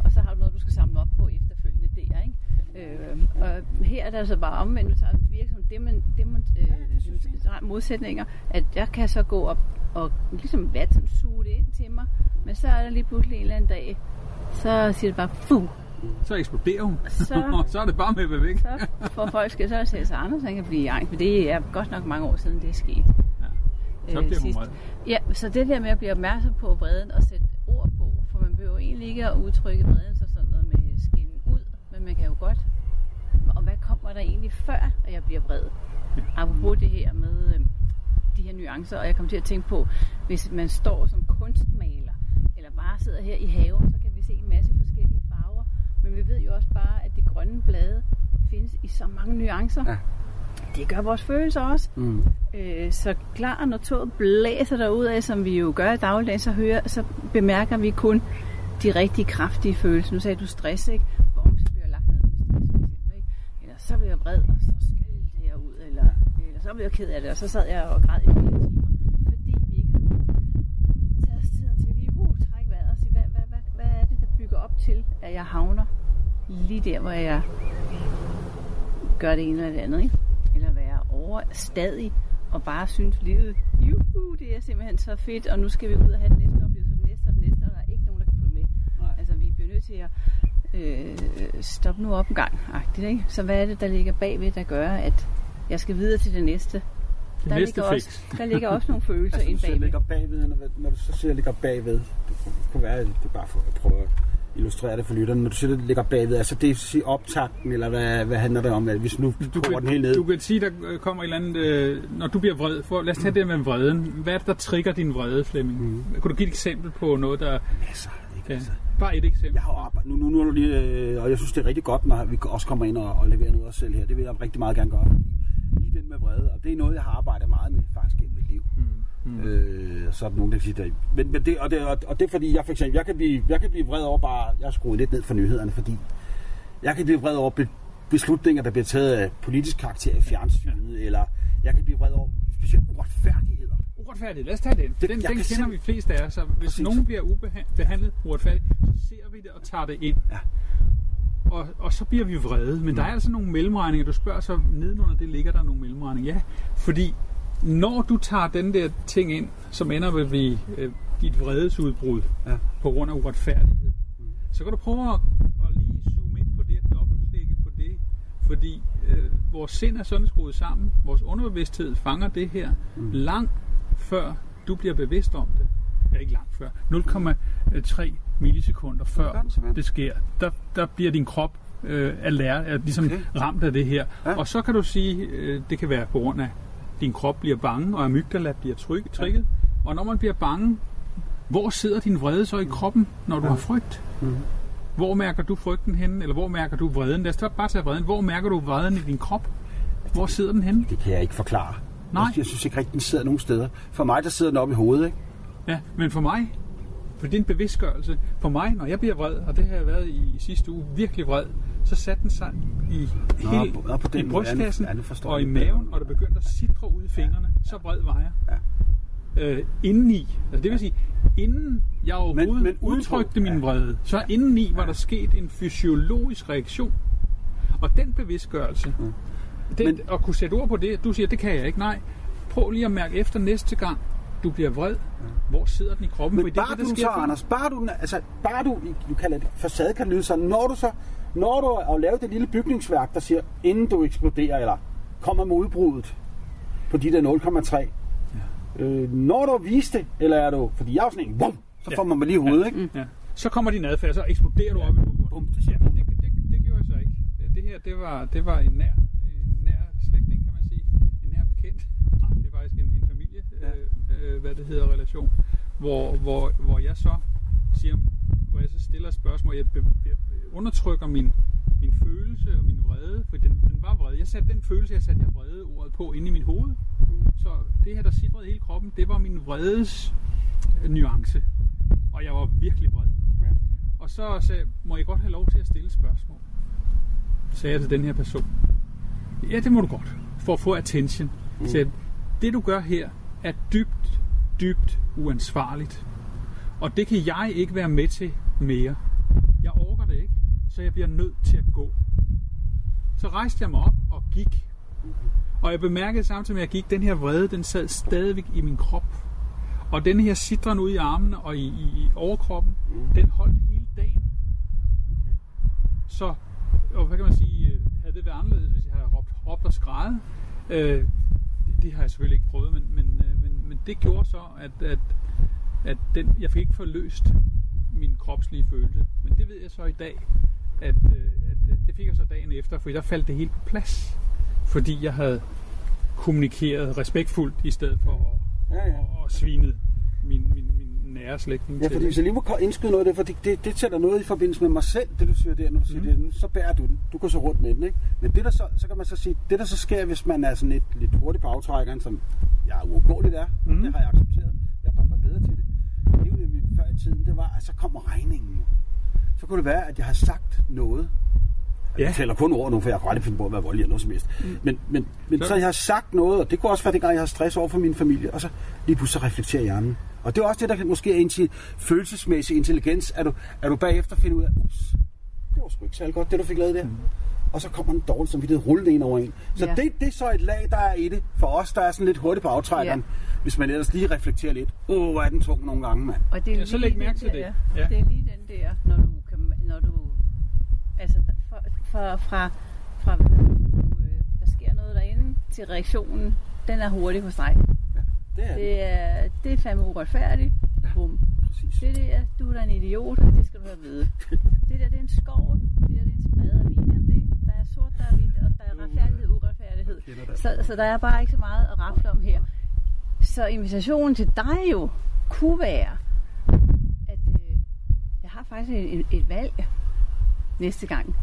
Speaker 9: og så har du noget, du skal samle op på efterfølgende der, ikke? Øh, og her er det altså bare omvendt, du tager det man, øh, modsætninger, at jeg kan så gå op og ligesom vatten suge det ind til mig, men så er der lige pludselig en eller anden dag, så siger det bare, fu,
Speaker 8: Så eksploderer hun.
Speaker 9: Så- *laughs*
Speaker 8: så er det bare med at være væk.
Speaker 9: så får folk skal så sætte sig andet, så han kan blive angst, for det er godt nok mange år siden, det er sket.
Speaker 8: Så
Speaker 9: Øh,
Speaker 8: bliver hun vred.
Speaker 9: Ja, så det der med at blive opmærksom på vreden og sætte ord på, for man behøver egentlig ikke at udtrykke vreden så sådan noget med skillen ud, men man kan jo godt, kommer der egentlig før, at jeg bliver vred? Apropos det her med øh, de her nuancer, og jeg kom til at tænke på, hvis man står som kunstmaler, eller bare sidder her i haven, så kan vi se en masse forskellige farver, men vi ved jo også bare, at de grønne blade findes i så mange nuancer.
Speaker 7: Ja.
Speaker 9: Det gør vores følelser også.
Speaker 7: Mm.
Speaker 9: Øh, så klar, når toget blæser derud af, som vi jo gør i dagligdagen, så, hører, så bemærker vi kun de rigtig kraftige følelser. Nu sagde du stress, ikke? Bom, så bliver jeg lagt ned med stress, for eksempel, ikke? Eller så bliver jeg vred, og så skældte jeg ud, eller, eller så blev jeg ked af det, og så sad jeg og græd i flere timer. Fordi vi ikke har taget os tiden til lige uh, trække vejret og sige, hvad, hvad, hvad, hvad er det, der bygger op til, at jeg havner lige der, hvor jeg gør det ene eller det andet, ikke? Eller være overstadig og bare synes livet, juhu, det er simpelthen så fedt, og nu skal vi ud og have den næste oplevelse, den næste og den næste, og der er ikke nogen, der kan følge med.
Speaker 7: Nej.
Speaker 9: Altså, vi bliver nødt til at øh, stoppe nu op en gang, agtigt, ikke? Så hvad er det, der ligger bagved, der gør, at jeg skal videre til det næste?
Speaker 8: Det
Speaker 9: der,
Speaker 8: næste
Speaker 9: ligger
Speaker 8: fix.
Speaker 9: også, der ligger også nogle *laughs* følelser
Speaker 7: Altså,
Speaker 9: ind bagved.
Speaker 7: ligger bagved, når, når du så siger, ligger bagved, det kunne være, det er bare for at prøve at illustrere det for lytterne. Når du siger, det ligger bagved, altså det er sige optakten, eller hvad, hvad handler det om? At hvis nu
Speaker 8: Du
Speaker 7: kommer den helt
Speaker 8: kan,
Speaker 7: ned.
Speaker 8: du kan sige, der øh, kommer et eller andet, øh, når du bliver vred. For, lad os tage det med vreden. Hvad er det, der trigger din vrede, Flemming? Mm. Kunne du give et eksempel på noget, der...
Speaker 7: Ikke?
Speaker 8: Ja,
Speaker 7: Altså.
Speaker 8: bare et eksempel.
Speaker 7: Jeg har arbejdet, nu, nu, nu du lige, øh, og jeg synes, det er rigtig godt, når vi også kommer ind og, og leverer noget af os selv her. Det vil jeg rigtig meget gerne gøre. Lige den med vrede, og det er noget, jeg har arbejdet meget med faktisk gennem mit liv.
Speaker 8: Mm. Mm.
Speaker 7: Øh, så er der nogen, der kan sige det. Men, men det, og, det, og, og det er fordi, jeg for eksempel, jeg kan, blive, jeg kan blive vred over bare, jeg har skruet lidt ned for nyhederne, fordi jeg kan blive vred over be, beslutninger, der bliver taget af politisk karakter i fjernsynet, eller jeg kan blive vred over specielt uretfærdigheder.
Speaker 8: Uretfærdigt, lad os tage den. Den, den
Speaker 7: kan
Speaker 8: kender
Speaker 7: sim-
Speaker 8: vi flest af os. Hvis
Speaker 7: Præcis.
Speaker 8: nogen bliver ubehandlet uretfærdigt, så ser vi det og tager det ind.
Speaker 7: Ja.
Speaker 8: Og, og så bliver vi vrede. Men der er altså nogle mellemregninger. Du spørger så, nedenunder det ligger der nogle mellemregninger. Ja, fordi når du tager den der ting ind, som ender ved vi, øh, dit vredesudbrud
Speaker 7: Ja.
Speaker 8: på grund af uretfærdighed, så kan du prøve at, at lige zoome ind på det og dobbeltklikke på det. Fordi øh, vores sind er sådan skruet sammen. Vores underbevidsthed fanger det her mm. langt før du bliver bevidst om det. Ja, ikke langt før. 0,3 millisekunder før det sker. Der, der bliver din krop øh, alert, er ligesom
Speaker 7: Okay.
Speaker 8: ramt af det her.
Speaker 7: Ja.
Speaker 8: Og så kan du sige, øh, det kan være på grund af, at din krop bliver bange, og amygdala bliver tryk, trykket. Ja. Og når man bliver bange, hvor sidder din vrede så i kroppen, når du
Speaker 7: Ja.
Speaker 8: har frygt?
Speaker 7: Mhm.
Speaker 8: Hvor mærker du frygten henne, eller hvor mærker du vreden? Lad os bare tage vreden. Hvor mærker du vreden i din krop? Hvor sidder den henne?
Speaker 7: Det kan jeg ikke forklare.
Speaker 8: Nej.
Speaker 7: Jeg, jeg synes ikke rigtig, den sidder nogen steder. For mig, der sidder den oppe i hovedet, ikke?
Speaker 8: Ja, men for mig, for det er en bevidstgørelse. For mig, når jeg bliver vred, og det har jeg været i sidste uge, virkelig vred, så satte den sig i,
Speaker 7: Nå,
Speaker 8: hele,
Speaker 7: på- på den
Speaker 8: i brystkassen
Speaker 7: Ja,
Speaker 8: og i maven, og det begyndte at sidre ud i fingrene. Så vred var jeg. Øh, indeni, altså det vil sige, inden jeg overhovedet
Speaker 7: men
Speaker 8: men, udtrykte min vrede, så indeni var der sket en fysiologisk reaktion. Og den bevidstgørelse, den, men, at kunne sætte ord på det, du siger, det kan jeg ikke, nej. Prøv lige at mærke efter næste gang, du bliver vred. Hvor sidder den i kroppen?
Speaker 7: Men
Speaker 8: Fordi det
Speaker 7: bare
Speaker 8: det, der
Speaker 7: du
Speaker 8: sker
Speaker 7: så,
Speaker 8: for-
Speaker 7: Anders, bare du, altså, bare du, du kalder det facade, kan det lyde sådan, når du så, når du har lavet det lille bygningsværk, der siger, inden du eksploderer, eller kommer med udbruddet på de der 0,3, ja. Øh, når du har vist det, eller er du, fordi jeg er sådan en, bum, så får man mig lige i hovedet, ikke?
Speaker 8: Ja. Så kommer din adfærd, så eksploderer du op i hovedet.
Speaker 7: Bum, det
Speaker 8: Ja, det, det, det gjorde jeg så ikke. Det her, det var, det var en nær, en nær slægtning, kan man sige. En nær bekendt. Nej, det er faktisk en, en familie, ja. øh, øh, hvad det hedder, relation. Hvor, hvor, hvor jeg så siger, hvor jeg så stiller et spørgsmål, jeg be, be, undertrykker min, min følelse og min vrede, for den, den var vrede. Jeg satte den følelse, jeg satte jeg vrede ordet på inde i mit hoved. Så det her, der sidrede hele kroppen, det var min vredes øh, nuance. Og jeg var virkelig vred. Og så sagde må jeg godt have lov til at stille spørgsmål? Sagde jeg til den her person. Ja, det må du godt. For at få attention. Mm. Så jeg, det du gør her, er dybt, dybt uansvarligt. Og det kan jeg ikke være med til mere. Jeg ikke, så jeg bliver nødt til at gå. Så rejste jeg mig op og gik. Og jeg bemærkede samtidig med, at jeg gik, den her vrede, den sad stadigvæk i min krop. Og den her sidren ud i armene og i, i, i overkroppen, den holdt hele dagen. Så, og hvad kan man sige, øh, havde det været anderledes, hvis jeg havde råbt, råbt og skrejet? Øh, det, det har jeg selvfølgelig ikke prøvet, men, men, øh, men, men det gjorde så, at, at, at den, jeg fik ikke forløst min kropslige følelse. Men det ved jeg så i dag, at, øh, at øh, det fik jeg så dagen efter, for der faldt det helt på plads. Fordi jeg havde kommunikeret respektfuldt, i stedet for at,
Speaker 7: Ja, ja.
Speaker 8: at, at svine min, min, min nære slægtning
Speaker 7: Ja, fordi hvis jeg lige må indskyde noget af det, for det, det, det sætter noget i forbindelse med mig selv, det du siger der, du siger mm. det, så bærer du den. Du går så rundt med den, ikke? Men det der så, så kan man så sige, det der så sker, hvis man er sådan lidt, lidt hurtig på aftrækkeren, som jeg uundgåeligt er, mm. Det har jeg accepteret, jeg er bare bare bedre til det. Det er jo nemlig før i tiden, det var, at så kommer regningen. Så kunne det være, at jeg har sagt noget,
Speaker 8: Ja.
Speaker 7: Jeg tæller kun over nu, for jeg kan aldrig finde på at være voldelig eller noget som helst. Mm. Men, men, men så.
Speaker 8: Så-
Speaker 7: jeg har sagt noget, og det kunne også være dengang, jeg har stress over for min familie, og så lige pludselig så reflekterer hjernen. Og det er også det, der kan måske er inti- følelsesmæssig intelligens, at du, at du bagefter finder ud af, ups, det var sgu ikke særlig godt, det du fik lavet der. Mm. Og så kommer en dårlig samvittighed rullende ind over en. Så
Speaker 9: Ja.
Speaker 7: det, det er så et lag, der er i det. For os, der er sådan lidt hurtigt på aftrækkeren.
Speaker 9: Ja.
Speaker 7: Hvis man ellers lige reflekterer lidt. Åh, oh, hvor er den tung nogle gange, mand.
Speaker 9: Og det er
Speaker 8: Ja, så
Speaker 9: lige
Speaker 8: læg mærke til
Speaker 9: der,
Speaker 8: det.
Speaker 9: Ja.
Speaker 8: Ja.
Speaker 9: Det er lige den der, når du, når du altså for, for, fra, fra hvad nu, øh, der sker noget derinde, til reaktionen, den er hurtig hos dig.
Speaker 7: Det er det.
Speaker 9: Det er, det er fandme uretfærdigt. Bum.
Speaker 7: Præcis.
Speaker 9: Det der, du er da en idiot, og det skal du have vide. *laughs* Det der, det er en skov. Det der, det er en sprede. Er vi om det? Der er sort, der er hvidt, og der er retfærdighed og uretfærdighed. Så, så der er bare ikke så meget at rafle om her. Så invitationen til dig jo kunne være, at øh, jeg har faktisk et, et, valg næste gang.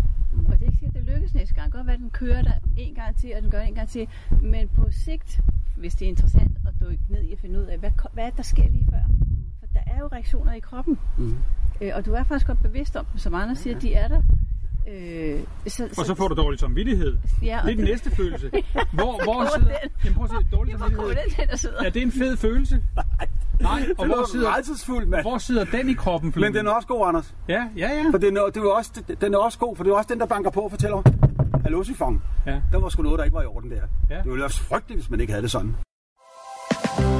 Speaker 9: Og det er ikke sikkert, at det lykkes næste gang. Godt være, at den kører der en gang til, og den gør det en gang til. Men på sigt, hvis det er interessant at dykke ned i at finde ud af, hvad, hvad er det, der sker lige før? For der er jo reaktioner i kroppen.
Speaker 7: Mhm.
Speaker 9: Øh, og du er faktisk godt bevidst om dem, som andre siger, de er der. Øh, så,
Speaker 8: Og så får du dårlig samvittighed.
Speaker 9: Ja,
Speaker 8: Det er den næste følelse. *laughs* Hvor, hvor sidder...
Speaker 9: den?
Speaker 8: Jamen prøv at se, dårlig
Speaker 9: Det
Speaker 8: samvittighed.
Speaker 9: den, sidder.
Speaker 8: Er det en fed følelse? Nej, og hvor sidder,
Speaker 7: mand.
Speaker 8: hvor sidder den i kroppen?
Speaker 7: Men
Speaker 8: Flemming?
Speaker 7: den er også god, Anders.
Speaker 8: Ja, ja, ja.
Speaker 7: For den er, det er også, den er også god, for det er også den, der banker på og fortæller, Hallo, Sifong.
Speaker 8: Ja.
Speaker 7: Der var sgu noget, der ikke var i orden der.
Speaker 8: Ja.
Speaker 7: Det ville være frygteligt, hvis man ikke havde det sådan.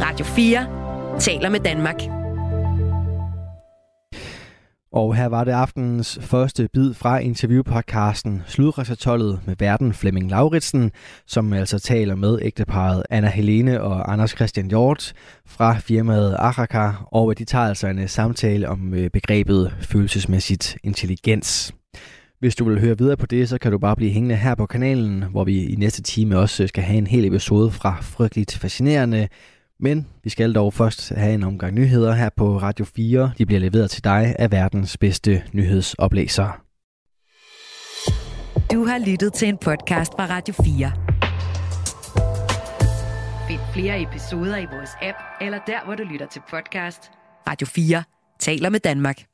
Speaker 2: Radio 4 taler med Danmark.
Speaker 1: Og her var det aftenens første bid fra interviewpodcasten Sludrejsertollet med verden Flemming Lauritsen, som altså taler med ægteparet Anna Helene og Anders Christian Hjort fra firmaet Araka, og de tager altså en øh, samtale om øh, begrebet følelsesmæssigt intelligens. Hvis du vil høre videre på det, så kan du bare blive hængende her på kanalen, hvor vi i næste time også øh, skal have en hel episode fra Frygteligt Fascinerende men vi skal dog først have en omgang nyheder her på Radio 4. De bliver leveret til dig af verdens bedste nyhedsoplæsere.
Speaker 2: Du har lyttet til en podcast fra Radio 4. Find flere episoder i vores app, eller der, hvor du lytter til podcast. Radio 4 taler med Danmark.